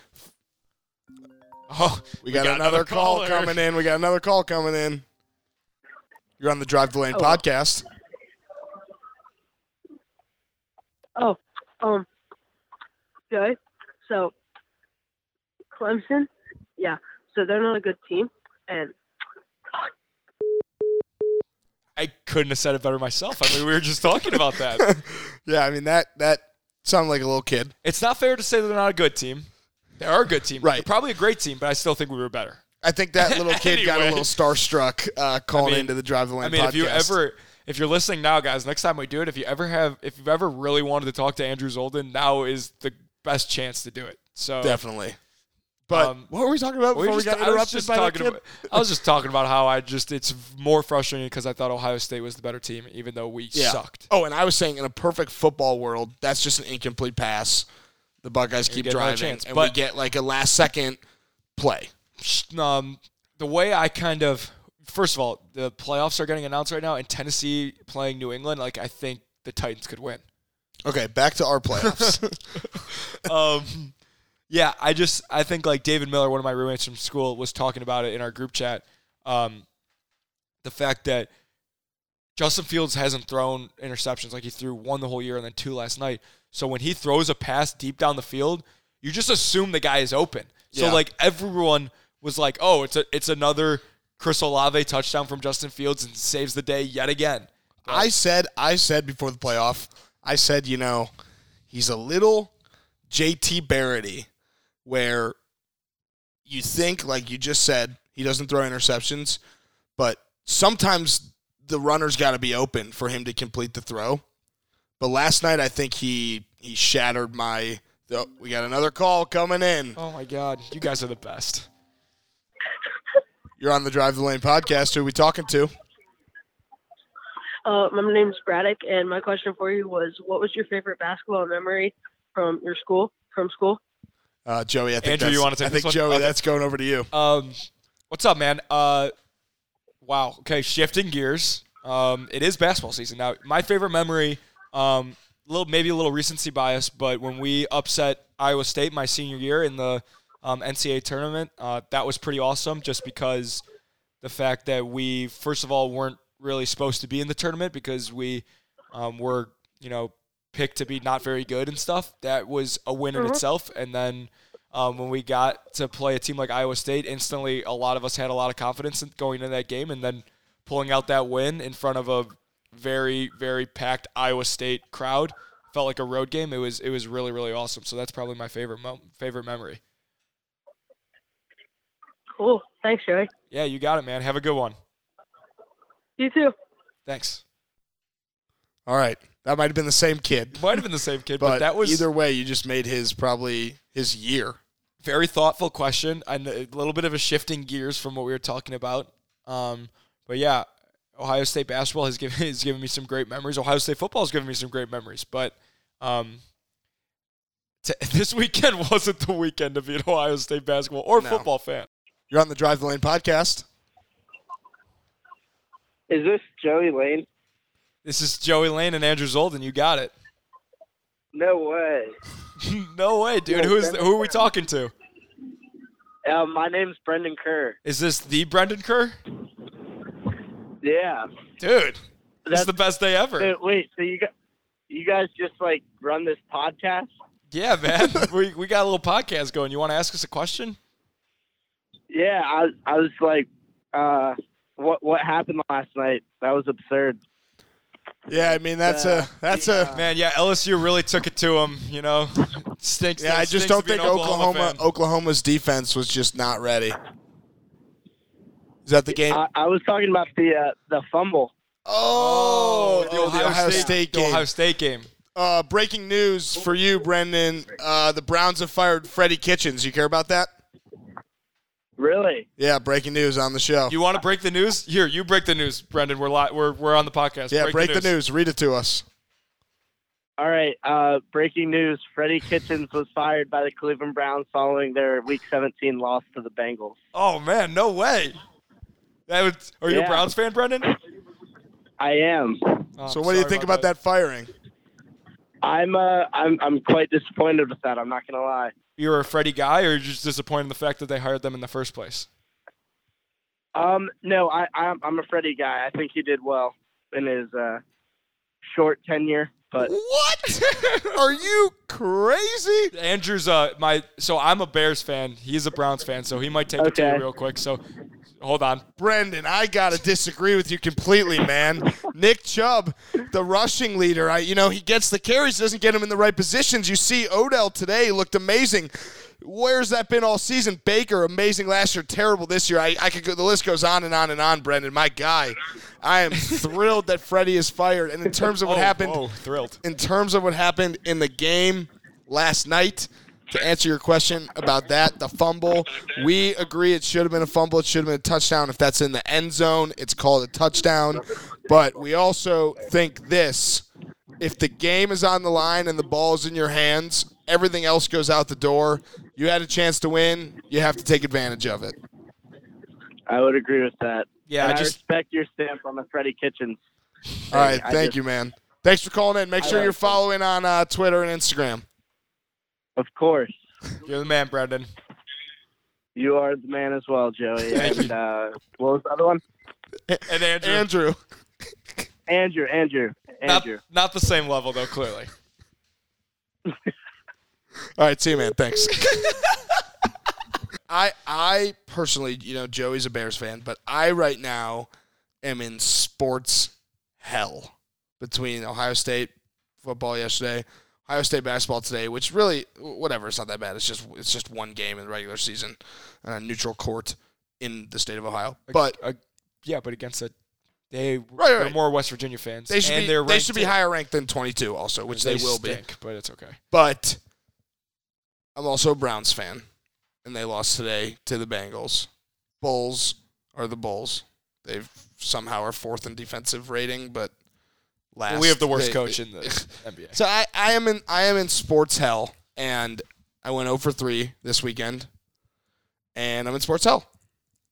oh, we got, another, call coming in. We got another call coming in. You're on the Drive the Lane Hello. podcast. Oh, um, good. So, Clemson, yeah. So they're not a good team, and I couldn't have said it better myself. I mean, we were just talking about that. yeah, I mean that that sounded like a little kid. It's not fair to say that they're not a good team. They are a good team. Right. They're probably a great team, but I still think we were better. I think that little kid got a little starstruck uh, calling I mean- into the Drive the Lane I mean, podcast. if you ever, if you're listening now, guys, next time we do it, if you ever have, if you've ever really wanted to talk to Andrew Zolden, now is the best chance to do it. So Definitely. But Um, what were we talking about before we, just- got I was interrupted just by that about, I was just talking about how I just it's more frustrating because I thought Ohio State was the better team, even though we Yeah. sucked. Oh, and I was saying in a perfect football world, that's just an incomplete pass. The Buckeyes keep driving, chance. and But- we get like a last second play. Um, the way I kind of first of all, the playoffs are getting announced right now, and Tennessee playing New England. Like I think the Titans could win. Okay, back to our playoffs. um, yeah, I just I think like David Miller, one of my roommates from school, was talking about it in our group chat. Um, the fact that Justin Fields hasn't thrown interceptions like he threw one the whole year and then two last night. So when he throws a pass deep down the field, you just assume the guy is open. So Yeah. like everyone was like, "Oh, it's a it's another Chris Olave touchdown from Justin Fields and saves the day yet again." I said, I said before the playoff, I said, you know, he's a little JT Barrett where you think, like you just said, he doesn't throw interceptions, but sometimes the runner's got to be open for him to complete the throw. But last night, I think he he shattered my. Oh, we got another call coming in. Oh my god, you guys are the best. You're on the Drive the Lane podcast. Who are we talking to? Uh, my name's Braddock, and my question for you was, what was your favorite basketball memory from your school? From school? Uh, Joey. I think Andrew, you wanna take I think? Joey. Okay. That's going over to you. Um, what's up, man? Uh, wow. Okay, shifting gears. Um, it is basketball season now. My favorite memory, um, a little maybe a little recency bias, but when we upset Iowa State my senior year in the um, NCAA tournament, uh, that was pretty awesome. Just because the fact that we first of all weren't really supposed to be in the tournament because we um, were you know picked to be not very good and stuff. That was a win in Mhm. itself. And then um, when we got to play a team like Iowa State, instantly a lot of us had a lot of confidence in going into that game, and then pulling out that win in front of a very very packed Iowa State crowd felt like a road game. It was it was really really awesome. So that's probably my favorite mo- favorite memory. Cool. Thanks, Joey. Yeah, you got it, man. Have a good one. You too. Thanks. All right, that might have been the same kid. Might have been the same kid, but, But, that was either way, you just made his probably his year. very thoughtful question and a little bit of a shifting gears from what we were talking about. Um, but yeah, Ohio State basketball has given has given me some great memories. Ohio State football has given me some great memories. But um, t- this weekend wasn't the weekend to be an Ohio State basketball or No. football fan. You're on the Drive the Lane podcast. Is this Joey Lane? This is Joey Lane and Andrew Zolden. You got it. No way. no way, dude. Yeah, Who's who are we talking to? Uh, my name's Brendan Kerr. Is this the Brendan Kerr? Yeah. Dude, this That's- is the best day ever. Wait, so you got you guys just like run this podcast? Yeah, man. we we got a little podcast going. You want to ask us a question? Yeah, I I was like, uh, what what happened last night? That was absurd. Yeah, I mean that's Uh, a that's yeah. a Man, yeah, LSU really took it to him. You know, stinks. yeah. I just don't think Oklahoma fan. Oklahoma's defense was just not ready. Is that the game? I, I was talking about the uh, the fumble. oh, the Ohio, State, the game. Ohio State game. Uh, breaking news for you, Brendan. Uh, the Browns have fired Freddie Kitchens. You care about that? Really? Yeah, breaking news on the show. You want to break the news? Here, you break the news, Brendan. We're li- we're we're on the podcast. yeah, break, the, news. Read it to us. All right. Uh, breaking news: Freddie Kitchens was fired by the Cleveland Browns following their Week 17 loss to the Bengals. Oh man, no way. That was, are you a Browns fan, Brendan? I am. Oh, so, I'm what do you sorry think about that firing? I'm uh I'm I'm quite disappointed with that. I'm not gonna lie. You're a Freddie guy, or you're just disappointed in the fact that they hired them in the first place? Um, no, I I'm, I'm a Freddie guy. I think he did well in his uh, short tenure, but What? Are you crazy? Andrew's uh my so I'm a Bears fan. He's a Browns fan, so he might take it to you real quick. So hold on. Brendan, I gotta disagree with you completely, man. Nick Chubb, the rushing leader, I you know he gets the carries, doesn't get him in the right positions. You see Odell today looked amazing. Where's that been all season? Baker, amazing last year, terrible this year. I, I could go. The list goes on and on and on. Brendan, my guy, I am thrilled that Freddie is fired. And in terms of what Oh, happened, Oh, thrilled. in terms of what happened in the game last night, to answer your question about that, the fumble, we agree it should have been a fumble. It should have been a touchdown. If that's in the end zone, it's called a touchdown. But we also think this if the game is on the line and the ball is in your hands, everything else goes out the door. You had a chance to win. You have to take advantage of it. I would agree with that. Yeah, And I I, just respect your stamp on the Freddie Kitchens. All right. I Thank just- you, man. Thanks for calling in. Make sure you're following on uh, Twitter and Instagram. Of course. you're the man, Brendan. You are the man as well, Joey. and uh, what was the other one? And Andrew. Andrew. Andrew, Andrew, Not, Andrew. not the same level though, clearly. All right, see you, man. Thanks. I I personally, you know, Joey's a Bears fan, but I right now am in sports hell between Ohio State football yesterday, Ohio State basketball today, which really whatever, it's not that bad. It's just it's just one game in the regular season on a neutral court in the state of Ohio. But uh, yeah, but against a they Right, they're right. more West Virginia fans. they should and be they're they should be higher ranked than 22 also, which they, will be. but it's okay. But I'm also a Browns fan, and they lost today to the Bengals. Bulls are the Bulls. They've somehow are fourth in defensive rating, but last Well, we have the worst they- coach in the NBA. So I, I am in I am in sports hell, and I went 0 for three this weekend, and I'm in sports hell.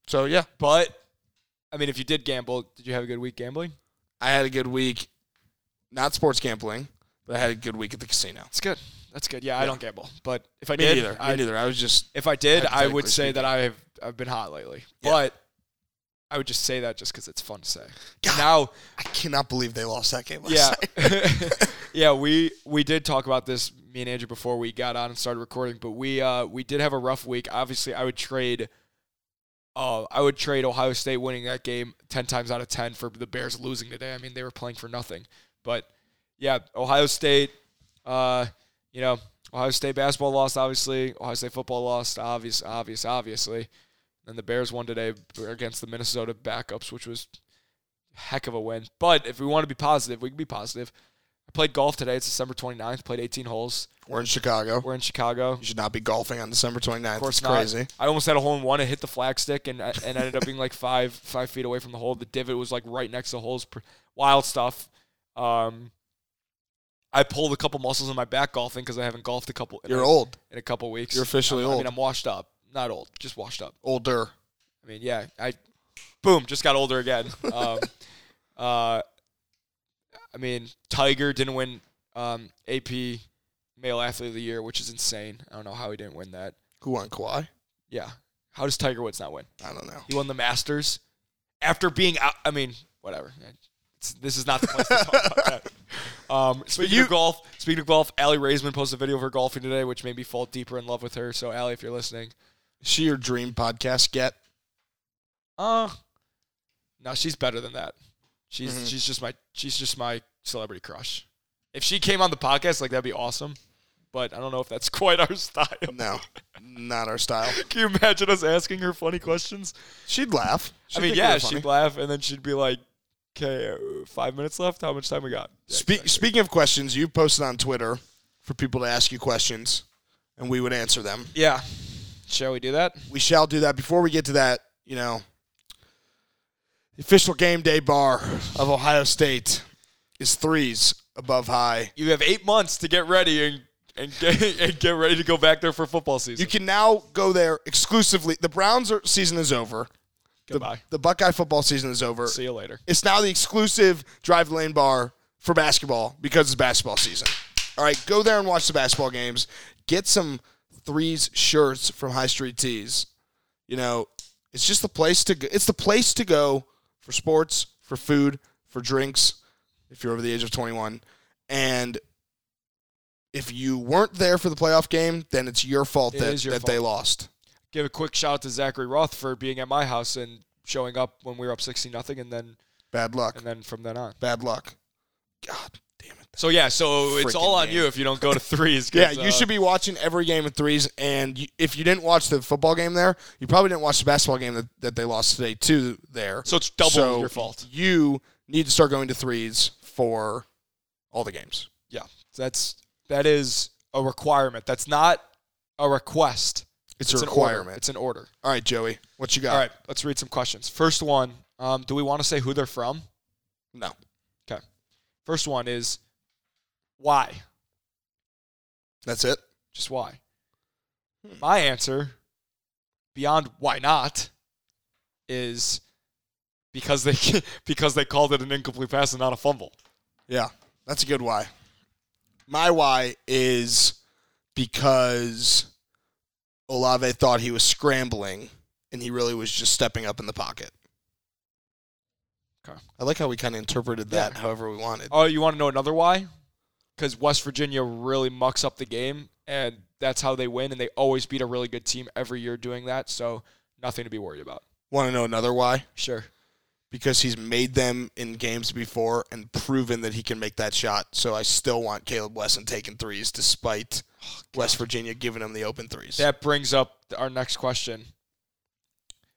So yeah, But I mean, if you did gamble, did you have a good week gambling? I had a good week, not sports gambling, but I had a good week at the casino. It's good. That's good. Yeah, I don't gamble, but if I Me did, neither. Me I, neither. I was just if I did, I would say that. I have I've been hot lately. Yeah. But I would just say that just because it's fun to say. God. Now, I cannot believe they lost that game last yeah, night. yeah, we we did talk about this, me and Andrew, before we got on and started recording. But we uh we did have a rough week. Obviously, I would trade. Uh, I would trade Ohio State winning that game ten times out of ten for the Bears losing today. I mean, they were playing for nothing. But yeah, Ohio State. Uh, you know, Ohio State basketball lost. Obviously, Ohio State football lost. Obvious, obvious, obviously. And the Bears won today against the Minnesota backups, which was a heck of a win. But if we want to be positive, we can be positive. I played golf today. It's December 29th. Played 18 holes. We're in Chicago. We're in Chicago. You should not be golfing on December 29th. Of course it's not. crazy. I almost had a hole in one. It hit the flagstick and and ended up being like five five feet away from the hole. The divot was like right next to the holes. Wild stuff. Um, I pulled a couple muscles in my back golfing because I haven't golfed a couple. You're a- old. in a couple weeks. You're officially I'm- I mean, I'm washed up. Not old, just washed up. Older. I mean, yeah, I, boom, just got older again. Um, uh, I mean, Tiger didn't win um, AP Male Athlete of the Year, which is insane. I don't know how he didn't win that. Who won Kawhi? Yeah, how does Tiger Woods not win? I don't know. He won the Masters after being out. I mean, whatever. This is not the place to talk about that. Um, speaking you- of golf, speaking of golf, Aly Raisman posted a video of her golfing today, which made me fall deeper in love with her. So, Aly, if you're listening, Is she your dream podcast get? Uh no, she's better than that. She's Mhm. she's just my she's just my celebrity crush. If she came on the podcast, like that'd be awesome. But I don't know if that's quite our style. No, not our style. Can you imagine us asking her funny questions? She'd laugh. She'd I mean, yeah, she'd laugh and then she'd be like, "Okay, five minutes left. How much time we got?" Yeah, Spe- exactly. Speaking of questions, you posted on Twitter for people to ask you questions, and we would answer them. yeah. Shall we do that? We shall do that. Before we get to that, you know, the official game day bar of Ohio State is threes above high. You have eight months to get ready and and get and get ready to go back there for football season. You can now go there exclusively. The Browns are, season is over. The, Goodbye. the Buckeye football season is over. See you later. It's now the exclusive drive lane bar for basketball because it's basketball season. All right, go there and watch the basketball games. Get some threes shirts from High Street Tees. You know, it's just the place to go. It's the place to go for sports, for food, for drinks. If you're over the age of 21, and if you weren't there for the playoff game, then it's your fault It that, your that they lost. Give a quick shout out to Zachary Roth for being at my house and showing up when we were up 60 nothing and then Bad luck. and then from then on. Bad luck. God damn it. So yeah, so it's all on game. you if you don't go to threes. Yeah, you uh, should be watching every game of threes. And you, if you didn't watch the football game there, you probably didn't watch the basketball game that, that they lost today too. There, So it's double So your fault. You need to start going to threes for all the games. Yeah, that's that is a requirement. That's not a request. It's, It's a an order. requirement. It's an order. All right, Joey, what you got? All right, let's read some questions. First one, um, do we want to say who they're from? No. Okay. First one is why? That's it. Just why? Hmm. My answer, beyond why not, is because they because they called it an incomplete pass and not a fumble. Yeah, that's a good why. My why is because Olave thought he was scrambling and he really was just stepping up in the pocket. Okay. I like how we kind of interpreted that Yeah. however we wanted. Oh, you want to know another why? Because West Virginia really mucks up the game, and that's how they win, and they always beat a really good team every year doing that. So nothing to be worried about. Want to know another why? Sure. Because he's made them in games before and proven that he can make that shot. So I still want Caleb Wesson taking threes despite West Virginia giving him the open threes. That brings up our next question.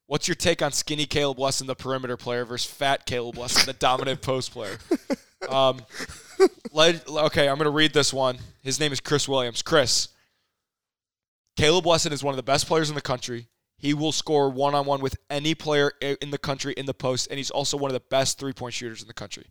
What's your take on skinny Caleb Wesson, the perimeter player, versus fat Caleb Wesson, the dominant post player? Um, let, okay, I'm going to read this one. His name is Chris Williams. Chris, Caleb Wesson is one of the best players in the country. He will score one on one with any player in the country in the post, and he's also one of the best three point shooters in the country.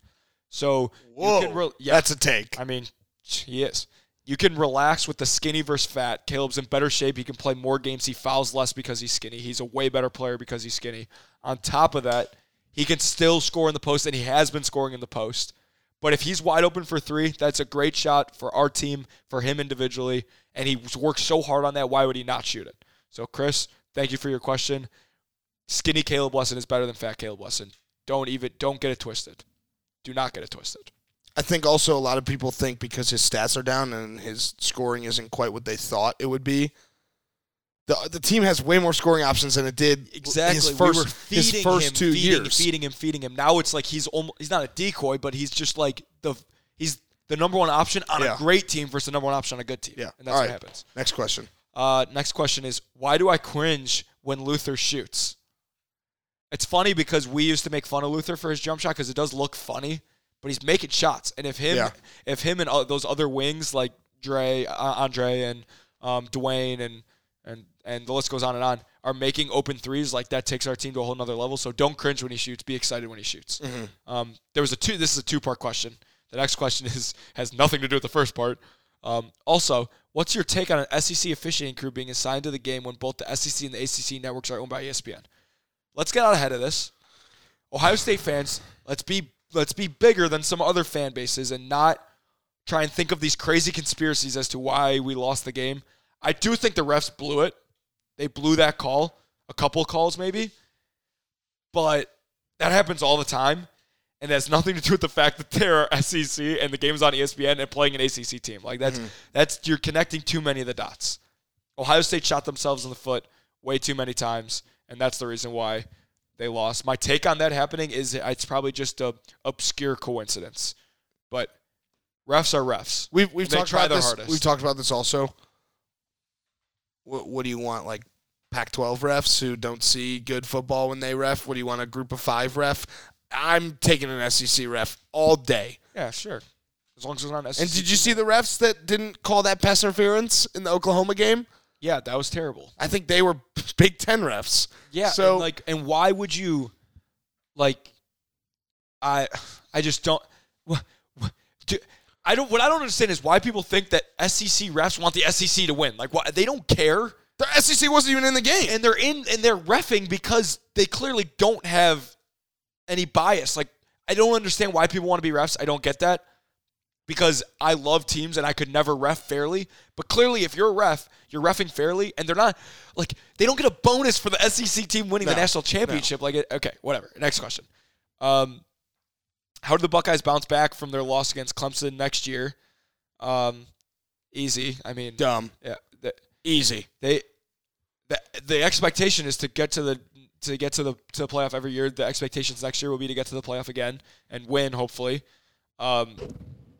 So Whoa, you can re- yeah, that's a take. I mean, he is. You can relax with the skinny versus fat. Caleb's in better shape. He can play more games. He fouls less because he's skinny. He's a way better player because he's skinny. On top of that, he can still score in the post, and he has been scoring in the post. But if he's wide open for three, that's a great shot for our team, for him individually, and he worked so hard on that. Why would he not shoot it? So, Chris, thank you for your question. Skinny Caleb Wesson is better than fat Caleb Wesson. Don't even don't get it twisted. Do not get it twisted. I think also a lot of people think because his stats are down and his scoring isn't quite what they thought it would be. The, the team has way more scoring options than it did Exactly. his we first were feeding his first him, two feeding, years. feeding him, feeding him. Now it's like he's almost, he's not a decoy, but he's just like the he's the number one option on Yeah. a great team versus the number one option on a good team. Yeah. and that's All what right. happens. Next question. Uh, next question is why do I cringe when Luther shoots? It's funny because we used to make fun of Luther for his jump shot because it does look funny, but he's making shots. And if him, Yeah. if him and uh, those other wings like Dre, uh, Andre, and um, Dwayne, and and and the list goes on and on, are making open threes, like that takes our team to a whole nother level. So don't cringe when he shoots. Be excited when he shoots. Um, there was a two. This is a two part question. The next question is has nothing to do with the first part. Um, also, what's your take on an SEC officiating crew being assigned to the game when both the SEC and the ACC networks are owned by ESPN? Let's get out ahead of this. Ohio State fans, let's be let's be bigger than some other fan bases and not try and think of these crazy conspiracies as to why we lost the game. I do think the refs blew it. They blew that call, a couple calls maybe. But that happens all the time. And it has nothing to do with the fact that they're SEC and the game's on E ESPN and playing an ACC team. Like that's mm-hmm. that's you're connecting too many of the dots. Ohio State shot themselves in the foot way too many times, and that's the reason why they lost. My take on that happening is it's probably just a obscure coincidence, but refs are refs. We've we've talked try about their this. hardest. We've talked about this also. What what do you want? Like Pac-12 refs who don't see good football when they ref. What do you want? A group of five ref? I'm taking an SEC ref all day. Yeah, sure. As long as it's not SEC. And did you see the refs that didn't call that pass interference in the Oklahoma game? Yeah, that was terrible. I think they were Big Ten refs. Yeah, So and like, and why would you, like, I, I just don't. wha- wha- do- I don't. What I don't understand is why people think that SEC refs want the SEC to win. Like, why they don't care, the SEC wasn't even in the game. and they're in and they're refing because they clearly don't have any bias. Like, I don't understand why people want to be refs. I don't get that because I love teams and I could never ref fairly. But clearly, if you're a ref, you're refing fairly, and they're not like they don't get a bonus for the SEC team winning the national championship. Like, okay, whatever. Next question. Um, how do the Buckeyes bounce back from their loss against Clemson next year? Um, easy. I mean, Dumb. yeah, the, Easy. they the, the expectation is to get to the to get to the to the playoff every year. The expectations next year will be to get to the playoff again and win, hopefully. Um,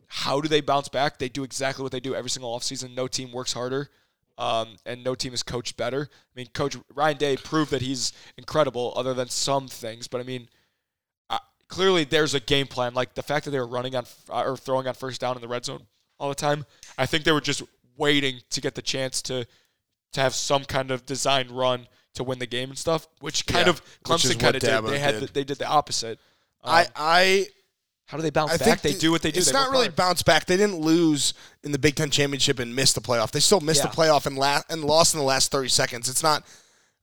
how do they bounce back? They do exactly what they do every single offseason. No team works harder, um, and no team is coached better. I mean, Coach Ryan Day proved that he's incredible, other than some things. But I mean, uh, clearly there's a game plan. Like the fact that they were running on uh, or throwing on first down in the red zone all the time. I think they were just waiting to get the chance to to have some kind of design run to win the game and stuff, which kind Yeah, of Clemson kind of did. They had did. The, they did the opposite. Um, I I how do they bounce I back? They the- do what they do. It's They not really hard. bounce back. They didn't lose in the Big Ten championship and miss the playoff. They still missed Yeah. the playoff and la- and lost in the last thirty seconds. It's not.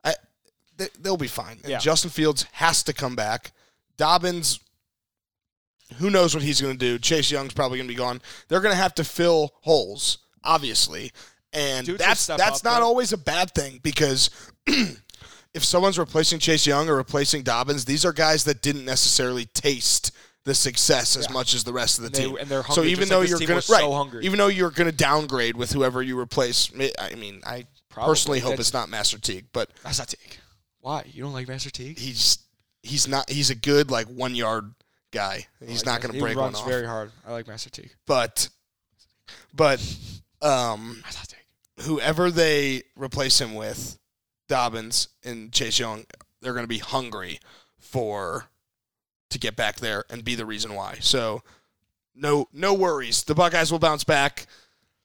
I, they, they'll be fine. Yeah. Justin Fields has to come back. Dobbins, who knows what he's going to do? Chase Young's probably going to be gone. They're going to have to fill holes, obviously, and that's that's up, not but- always a bad thing because. If someone's replacing Chase Young or replacing Dobbins, these are guys that didn't necessarily taste the success as Yeah. much as the rest of the they- team. and they're so hungry, even though like you're gonna right, so hungry. even though you're gonna downgrade with whoever you replace, I mean, I Probably. personally hope That's- it's not Master Teague, but That's not Teague. Why? You don't like Master Teague? he's he's not he's a good like one yard guy. He's like not gonna he break one runs off. very hard. I like Master Teague. but but um Master Teague. whoever they replace him with, Dobbins and Chase Young, they're going to be hungry for to get back there and be the reason why. So no no worries. The Buckeyes will bounce back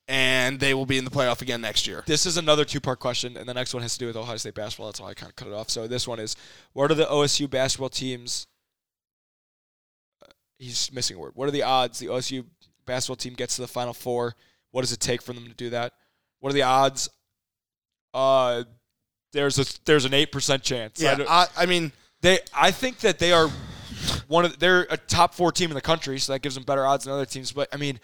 and they will be in the playoff again next year. This is another two part question, and the next one has to do with Ohio State basketball. That's why I kind of cut it off. So this one is what are the OSU basketball teams? uh, He's missing a word. What are the odds the OSU basketball team gets to the Final Four? What does it take for them to do that? What are the odds? Uh, there's a there's an eight percent chance. I Yeah, I, I mean, They, I think that they are one of they're a top four team in the country, so that gives them better odds than other teams. But I mean,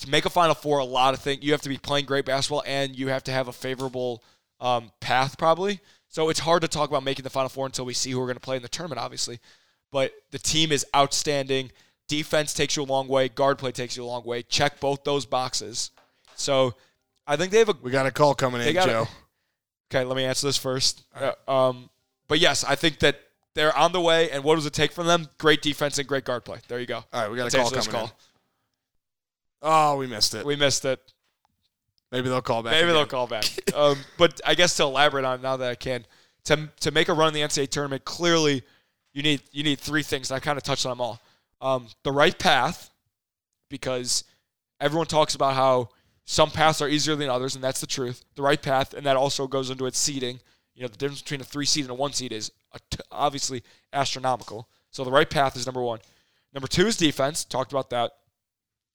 to make a Final Four, a lot of things you have to be playing great basketball, and you have to have a favorable um, path, probably. So it's hard to talk about making the Final Four until we see who we're going to play in the tournament, obviously. But the team is outstanding. Defense takes you a long way. Guard play takes you a long way. Check both those boxes. So I think they have a we got a call coming in, got it. Okay, let me answer this first. Uh, um, but yes, I think that they're on the way. And what does it take from them? Great defense and great guard play. There you go. All right, we got Let's a call coming in. Oh, we missed it. We missed it. Maybe they'll call back. Maybe again. they'll call back. um, but I guess to elaborate on it now that I can, to to make a run in the NCAA tournament, clearly you need you need three things. And I kind of touched on them all. Um, the right path, because everyone talks about how some paths are easier than others, and that's the truth. The right path, and that also goes into its seeding. You know, the difference between a three seed and a one seed is obviously astronomical. So the right path is number one. Number two is defense. Talked about that.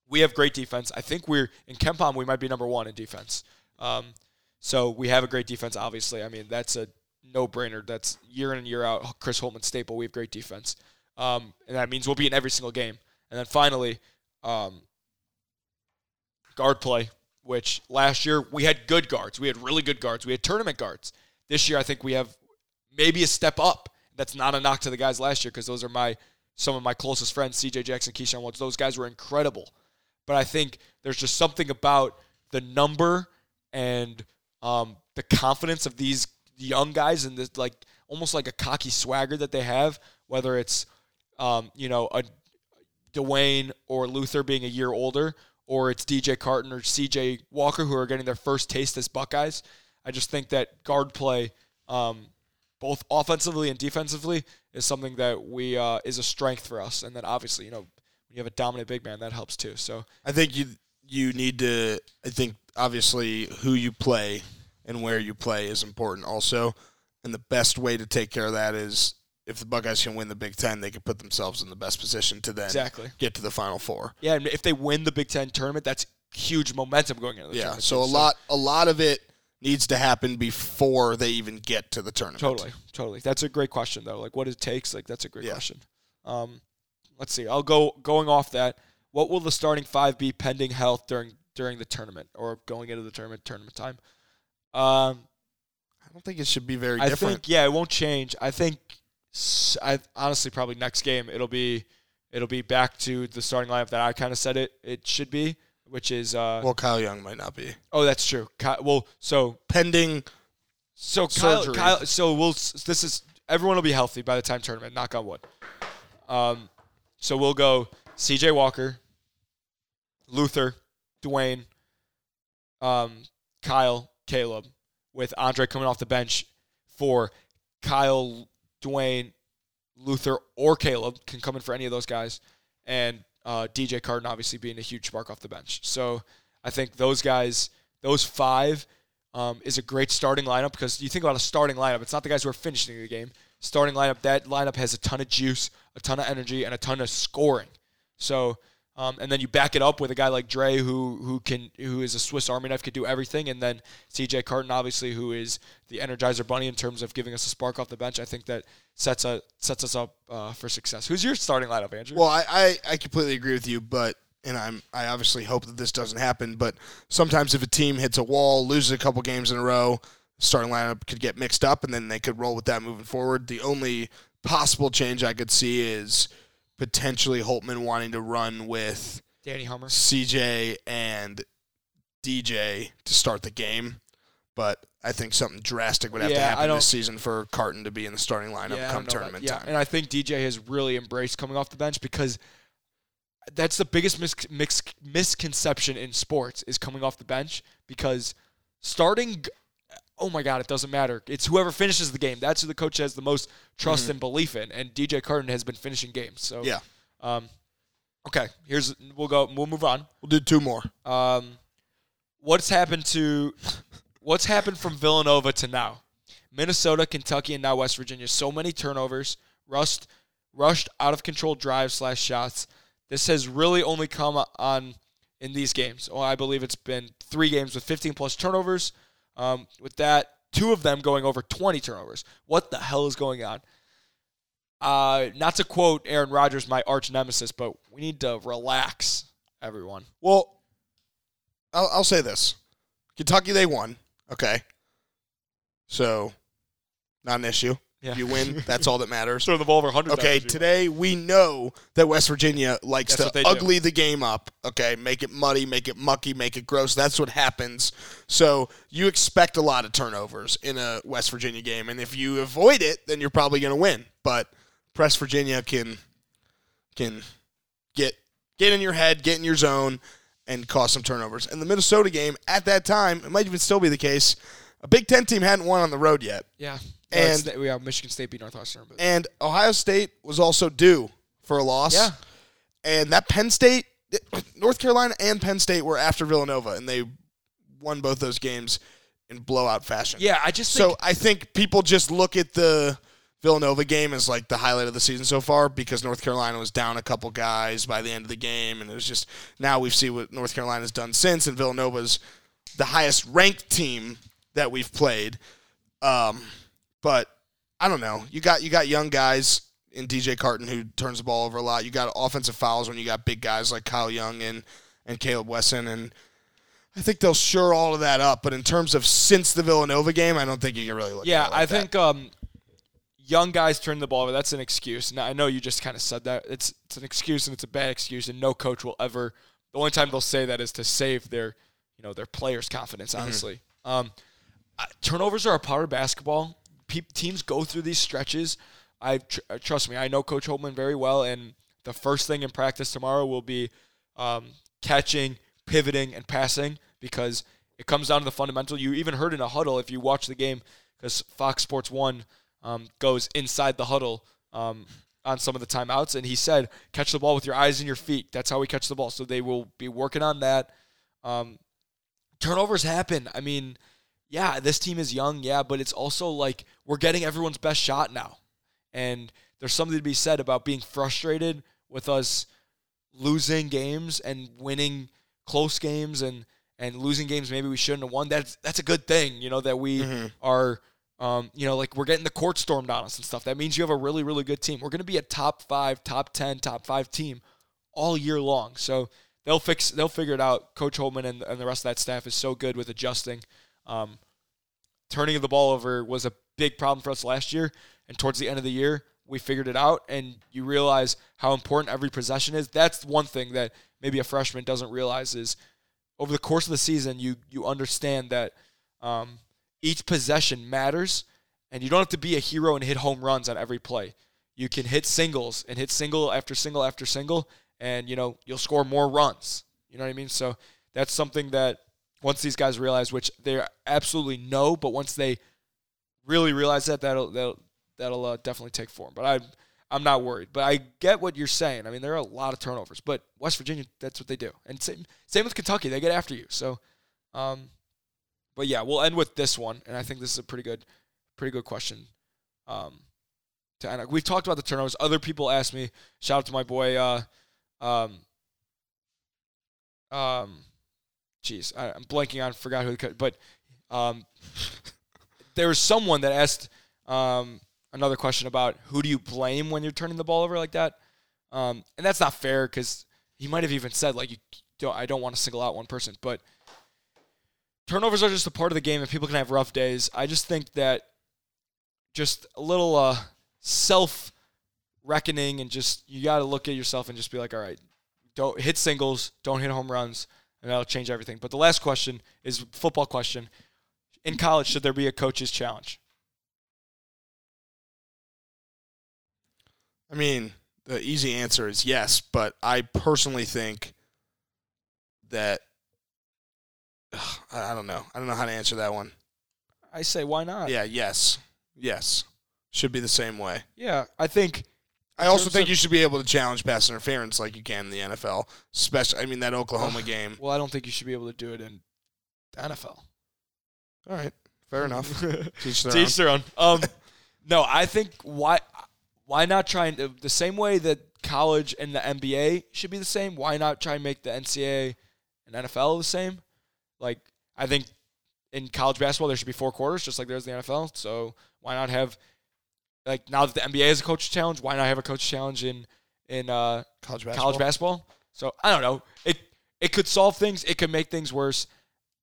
We have great defense. I think we're in KenPom. We might be number one in defense. Um, so we have a great defense. Obviously, I mean that's a no-brainer. That's year in and year out. Chris Holtmann staple. We have great defense, um, and that means we'll be in every single game. And then finally, um, guard play. Which last year we had good guards. We had really good guards. We had tournament guards. This year I think we have maybe a step up. That's not a knock to the guys last year because those are my some of my closest friends, CJ Jackson, Keyshawn Woods. Those guys were incredible. But I think there's just something about the number and um, the confidence of these young guys and this like almost like a cocky swagger that they have, whether it's um, you know a Dwayne or Luther being a year older, or it's DJ Carton or CJ Walker who are getting their first taste as Buckeyes. I just think that guard play, um, both offensively and defensively, is something that we uh, is a strength for us. And then obviously, you know, when you have a dominant big man, that helps too. So I think you you need to. I think obviously who you play and where you play is important also, and the best way to take care of that is if the Buckeyes can win the Big Ten, they can put themselves in the best position to then Exactly. get to the Final Four. yeah, and if they win the Big Ten tournament, that's huge momentum going into the Yeah, so a too. lot a lot of it needs to happen before they even get to the tournament. Totally, totally. That's a great question though. Like what it takes, like that's a great Yeah. question. Um, let's see. I'll go going off that. What will the starting five be pending health during during the tournament or going into the tournament tournament time? Um, I don't think it should be very I different. think yeah, it won't change. I think I honestly probably next game it'll be it'll be back to the starting lineup that I kind of said it it should be, which is uh well, Kyle Young might not be oh that's true. Well, so pending. So Kyle, Surgery. Kyle, so we'll this is everyone will be healthy by the time tournament. Knock on wood. Um, so we'll go C.J. Walker, Luther, Dwayne, um, Kyle, Caleb, with Andre coming off the bench for Kyle, Dwayne, Luther, or Caleb can come in for any of those guys, and uh, DJ Carton obviously being a huge spark off the bench. So I think those guys, those five um, is a great starting lineup because you think about a starting lineup, it's not the guys who are finishing the game. Starting lineup, that lineup has a ton of juice, a ton of energy, and a ton of scoring. So, um, and then you back it up with a guy like Dre, who who can who is a Swiss Army knife, could do everything, and then C.J. Carton, obviously, who is the Energizer Bunny in terms of giving us a spark off the bench. I think that sets a sets us up uh, for success. Who's your starting lineup, Andrew? Well, I, I, I completely agree with you, but and I'm I obviously hope that this doesn't happen, but sometimes if a team hits a wall, loses a couple games in a row, starting lineup could get mixed up and then they could roll with that moving forward. The only possible change I could see is potentially Holtmann wanting to run with Danny Hummer. CJ and DJ to start the game. But I think something drastic would have to Yeah, I happen this season for Carton to be in the starting lineup I come tournament yeah, time. and I think DJ has really embraced coming off the bench because that's the biggest mis- mix- misconception in sports is coming off the bench because starting. Oh my God! It doesn't matter. It's whoever finishes the game. That's who the coach has the most trust and belief in. And DJ Carton has been finishing games. So Mm-hmm. Yeah. Um, okay. Here's we'll go. We'll move on. We'll do two more. Um, what's happened to what's happened from Villanova to now? Minnesota, Kentucky, and now West Virginia. So many turnovers, rust, rushed out of control drives slash shots. This has really only come on in these games. Well, I believe it's been three games with 15 plus turnovers. Um, with that, two of them going over 20 turnovers. What the hell is going on? Uh, not to quote Aaron Rodgers, my arch nemesis, but we need to relax, everyone. Well, I'll, I'll say this: Kentucky, they won. Okay, so not an issue. Yeah. You win. That's all that matters. Throw the ball over 100 Okay, today we know that West Virginia likes That's to do. ugly the game up. Okay, make it muddy, make it mucky, make it gross. That's what happens. So you expect a lot of turnovers in a West Virginia game, and if you avoid it, then you're probably going to win. But Press Virginia can can get get in your head, get in your zone, and cause some turnovers. And the Minnesota game at that time, it might even still be the case. A Big Ten team hadn't won on the road yet. Yeah. And- we have Michigan State beat Northwestern. But And Ohio State was also due for a loss. Yeah. And that Penn State, North Carolina and Penn State were after Villanova, and they won both those games in blowout fashion. yeah, I just So think I think people just look at the Villanova game as like the highlight of the season so far because North Carolina was down a couple guys by the end of the game, and it was just now we've seen what North Carolina's done since, and Villanova's the highest ranked team that we've played. Um, but I don't know. You got you got young guys in DJ Carton who turns the ball over a lot. You got offensive fouls when you got big guys like Kyle Young and and Caleb Wesson and. I think they'll sure all of that up, but in terms of since the Villanova game, I don't think you can really look. yeah, like I that. think um, young guys turn the ball over. That's an excuse. Now I know you just kind of said that. It's it's an excuse and it's a bad excuse, and no coach will ever. The only time they'll say that is to save their, you know, their players' confidence. Honestly, um, uh, turnovers are a part of basketball. Pe- teams go through these stretches. I tr- uh, trust me. I know Coach Holtmann very well, and the first thing in practice tomorrow will be um, catching, pivoting, and passing because it comes down to the fundamental. You even heard in a huddle if you watch the game because Fox Sports One um, goes inside the huddle um, on some of the timeouts, and he said, "Catch the ball with your eyes and your feet. That's how we catch the ball." So they will be working on that. Um, turnovers happen. I mean, yeah, this team is young, yeah, but it's also like we're getting everyone's best shot now. And there's something to be said about being frustrated with us losing games and winning close games and and losing games maybe we shouldn't have won. That's that's a good thing, you know, that we Mhm. are um, you know, like we're getting the court stormed on us and stuff. That means you have a really, really good team. We're gonna be a top five, top ten, top five team all year long. So they'll fix they'll figure it out. Coach Holtmann and, and the rest of that staff is so good with adjusting. Um, turning the ball over was a big problem for us last year, and towards the end of the year, we figured it out. And you realize how important every possession is. That's one thing that maybe a freshman doesn't realize is over the course of the season, you you understand that um, each possession matters, and you don't have to be a hero and hit home runs on every play. You can hit singles and hit single after single after single, and you know you'll score more runs. You know what I mean? So that's something that once these guys realize, which they absolutely know, but once they really realize that, that'll that'll that'll uh, definitely take form. But I I'm not worried. But I get what you're saying. I mean, there are a lot of turnovers, but West Virginia, that's what they do, and same same with Kentucky, they get after you. So, um, but yeah, we'll end with this one, and I think this is a pretty good, pretty good question. Um, to end. We've talked about the turnovers. Other people asked me. Shout out to my boy. Uh, um, um, jeez, I, I'm blanking on. Forgot who, but um, there was someone that asked um another question about who do you blame when you're turning the ball over like that. Um, and that's not fair because he might have even said like you don't. I don't want to single out one person, but turnovers are just a part of the game, and people can have rough days. I just think that just a little uh, self reckoning and just you got to look at yourself and just be like, all right, don't hit singles, don't hit home runs, and that'll change everything. But the last question is football question. In college, should there be a coach's challenge? I mean, the easy answer is yes, but I personally think that ugh, I I don't know. I don't know how to answer that one. I say, why not? Yeah, yes. Yes. Should be the same way. Yeah, I think I also think of- you should be able to challenge pass interference like you can in the NFL. Especially, I mean, that Oklahoma game. Well, I don't think you should be able to do it in the NFL. All right, fair enough. Teach their To own. their own. Um, no, I think why why not try and the same way that college and the NBA should be the same. Why not try and make the NCAA and NFL the same? Like I think in college basketball there should be four quarters, just like there's in the NFL. So why not have like now that the NBA has a coach challenge? Why not have a coach challenge in in uh, college basketball. college basketball? So I don't know. It it could solve things. It could make things worse.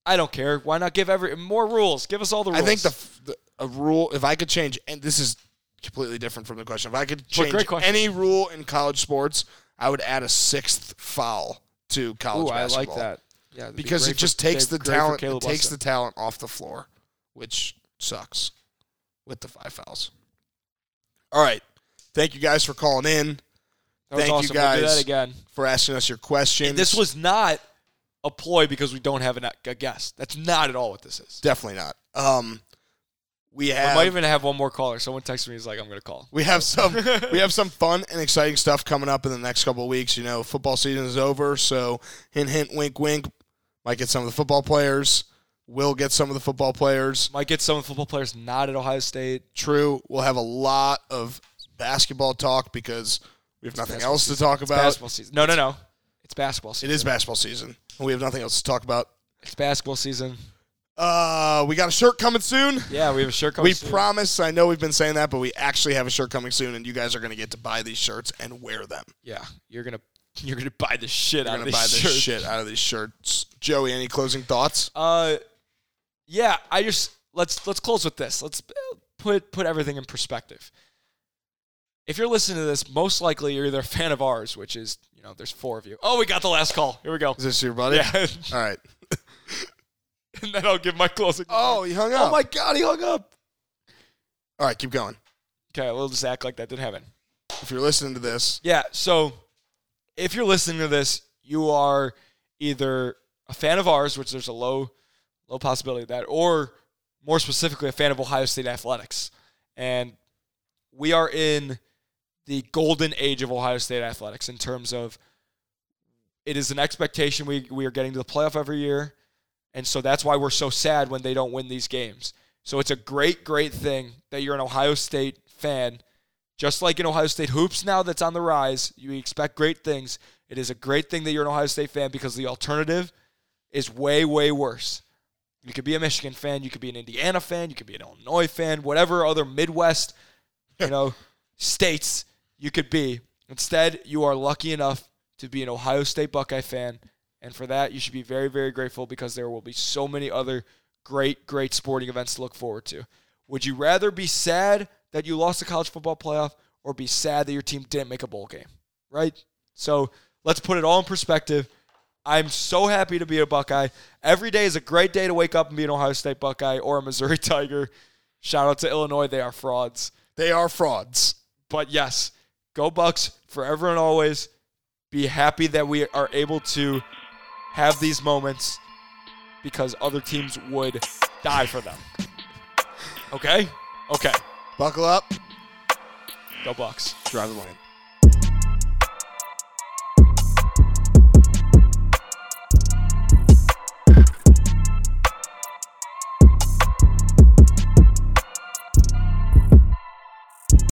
I don't care. Why not give every more rules? Give us all the rules. I think the, the a rule. If I could change, and this is completely different from the question. If I could change any rule in college sports, I would add a sixth foul to college Ooh, I basketball. like that. Yeah, be because it for- just takes the talent. It takes the talent off the floor, which sucks with the five fouls. All right, thank you guys for calling in. That was Thank awesome. you We'll do guys that again. for asking us your questions. And this was not a ploy because we don't have a guest. That's not at all what this is. definitely not. Um, we have. We might even have one more caller. Someone texted me. He's like, "I'm going to call." We have some we have some fun and exciting stuff coming up in the next couple of weeks. You know, football season is over, so hint hint wink wink. Might get some of the football players. Will get some of the football players. Might get some of the football players not at Ohio State. True. We'll have a lot of basketball talk because we have nothing basketball else to season. talk It's about. basketball season. No, no, no. It's basketball season. It is basketball season. and We have nothing else to talk about. It's basketball season. Uh, we got a shirt coming soon. Yeah, we have a shirt coming. We soon. promise. I know we've been saying that, but we actually have a shirt coming soon, and you guys are going to get to buy these shirts and wear them. Yeah, you're gonna you're gonna buy the shit You're out of going to these buy the shirts. shit out of these shirts. Joey, any closing thoughts? Uh, yeah. I just let's let's close with this. Let's put put everything in perspective. If you're listening to this, most likely you're either a fan of ours, which is you know there's four of you. Oh, we got the last call. Here we go. Is this your buddy? Yeah, All right. and then I'll give my closing. Oh, he hung oh up. oh my god, he hung up. All right, keep going. Okay, we'll just act like that didn't happen. If you're listening to this, Yeah, so if you're listening to this, you are either a fan of ours, which there's a low low possibility of that, or more specifically a fan of Ohio State athletics. And we are in the golden age of Ohio State athletics in terms of it is an expectation we, we are getting to the playoff every year. And so that's why we're so sad when they don't win these games. So it's a great, great thing that you're an Ohio State fan just like in Ohio State hoops now that's on the rise, you expect great things. It is a great thing that you're an Ohio State fan because the alternative is way, way worse. You could be a Michigan fan, you could be an Indiana fan, you could be an Illinois fan, whatever other Midwest, you know, states you could be. Instead, you are lucky enough to be an Ohio State Buckeye fan, and for that, you should be very, very grateful because there will be so many other great, great sporting events to look forward to. Would you rather be sad that you lost the college football playoff or be sad that your team didn't make a bowl game? Right? So let's put it all in perspective. I'm so happy to be a Buckeye. Every day is a great day to wake up and be an Ohio State Buckeye or a Missouri Tiger. Shout out to Illinois. They are frauds. they are frauds. But yes, go Bucks forever and always. Be happy that we are able to have these moments because other teams would die for them. Okay? Okay. Buckle up. Go Bucks. Drive the lane.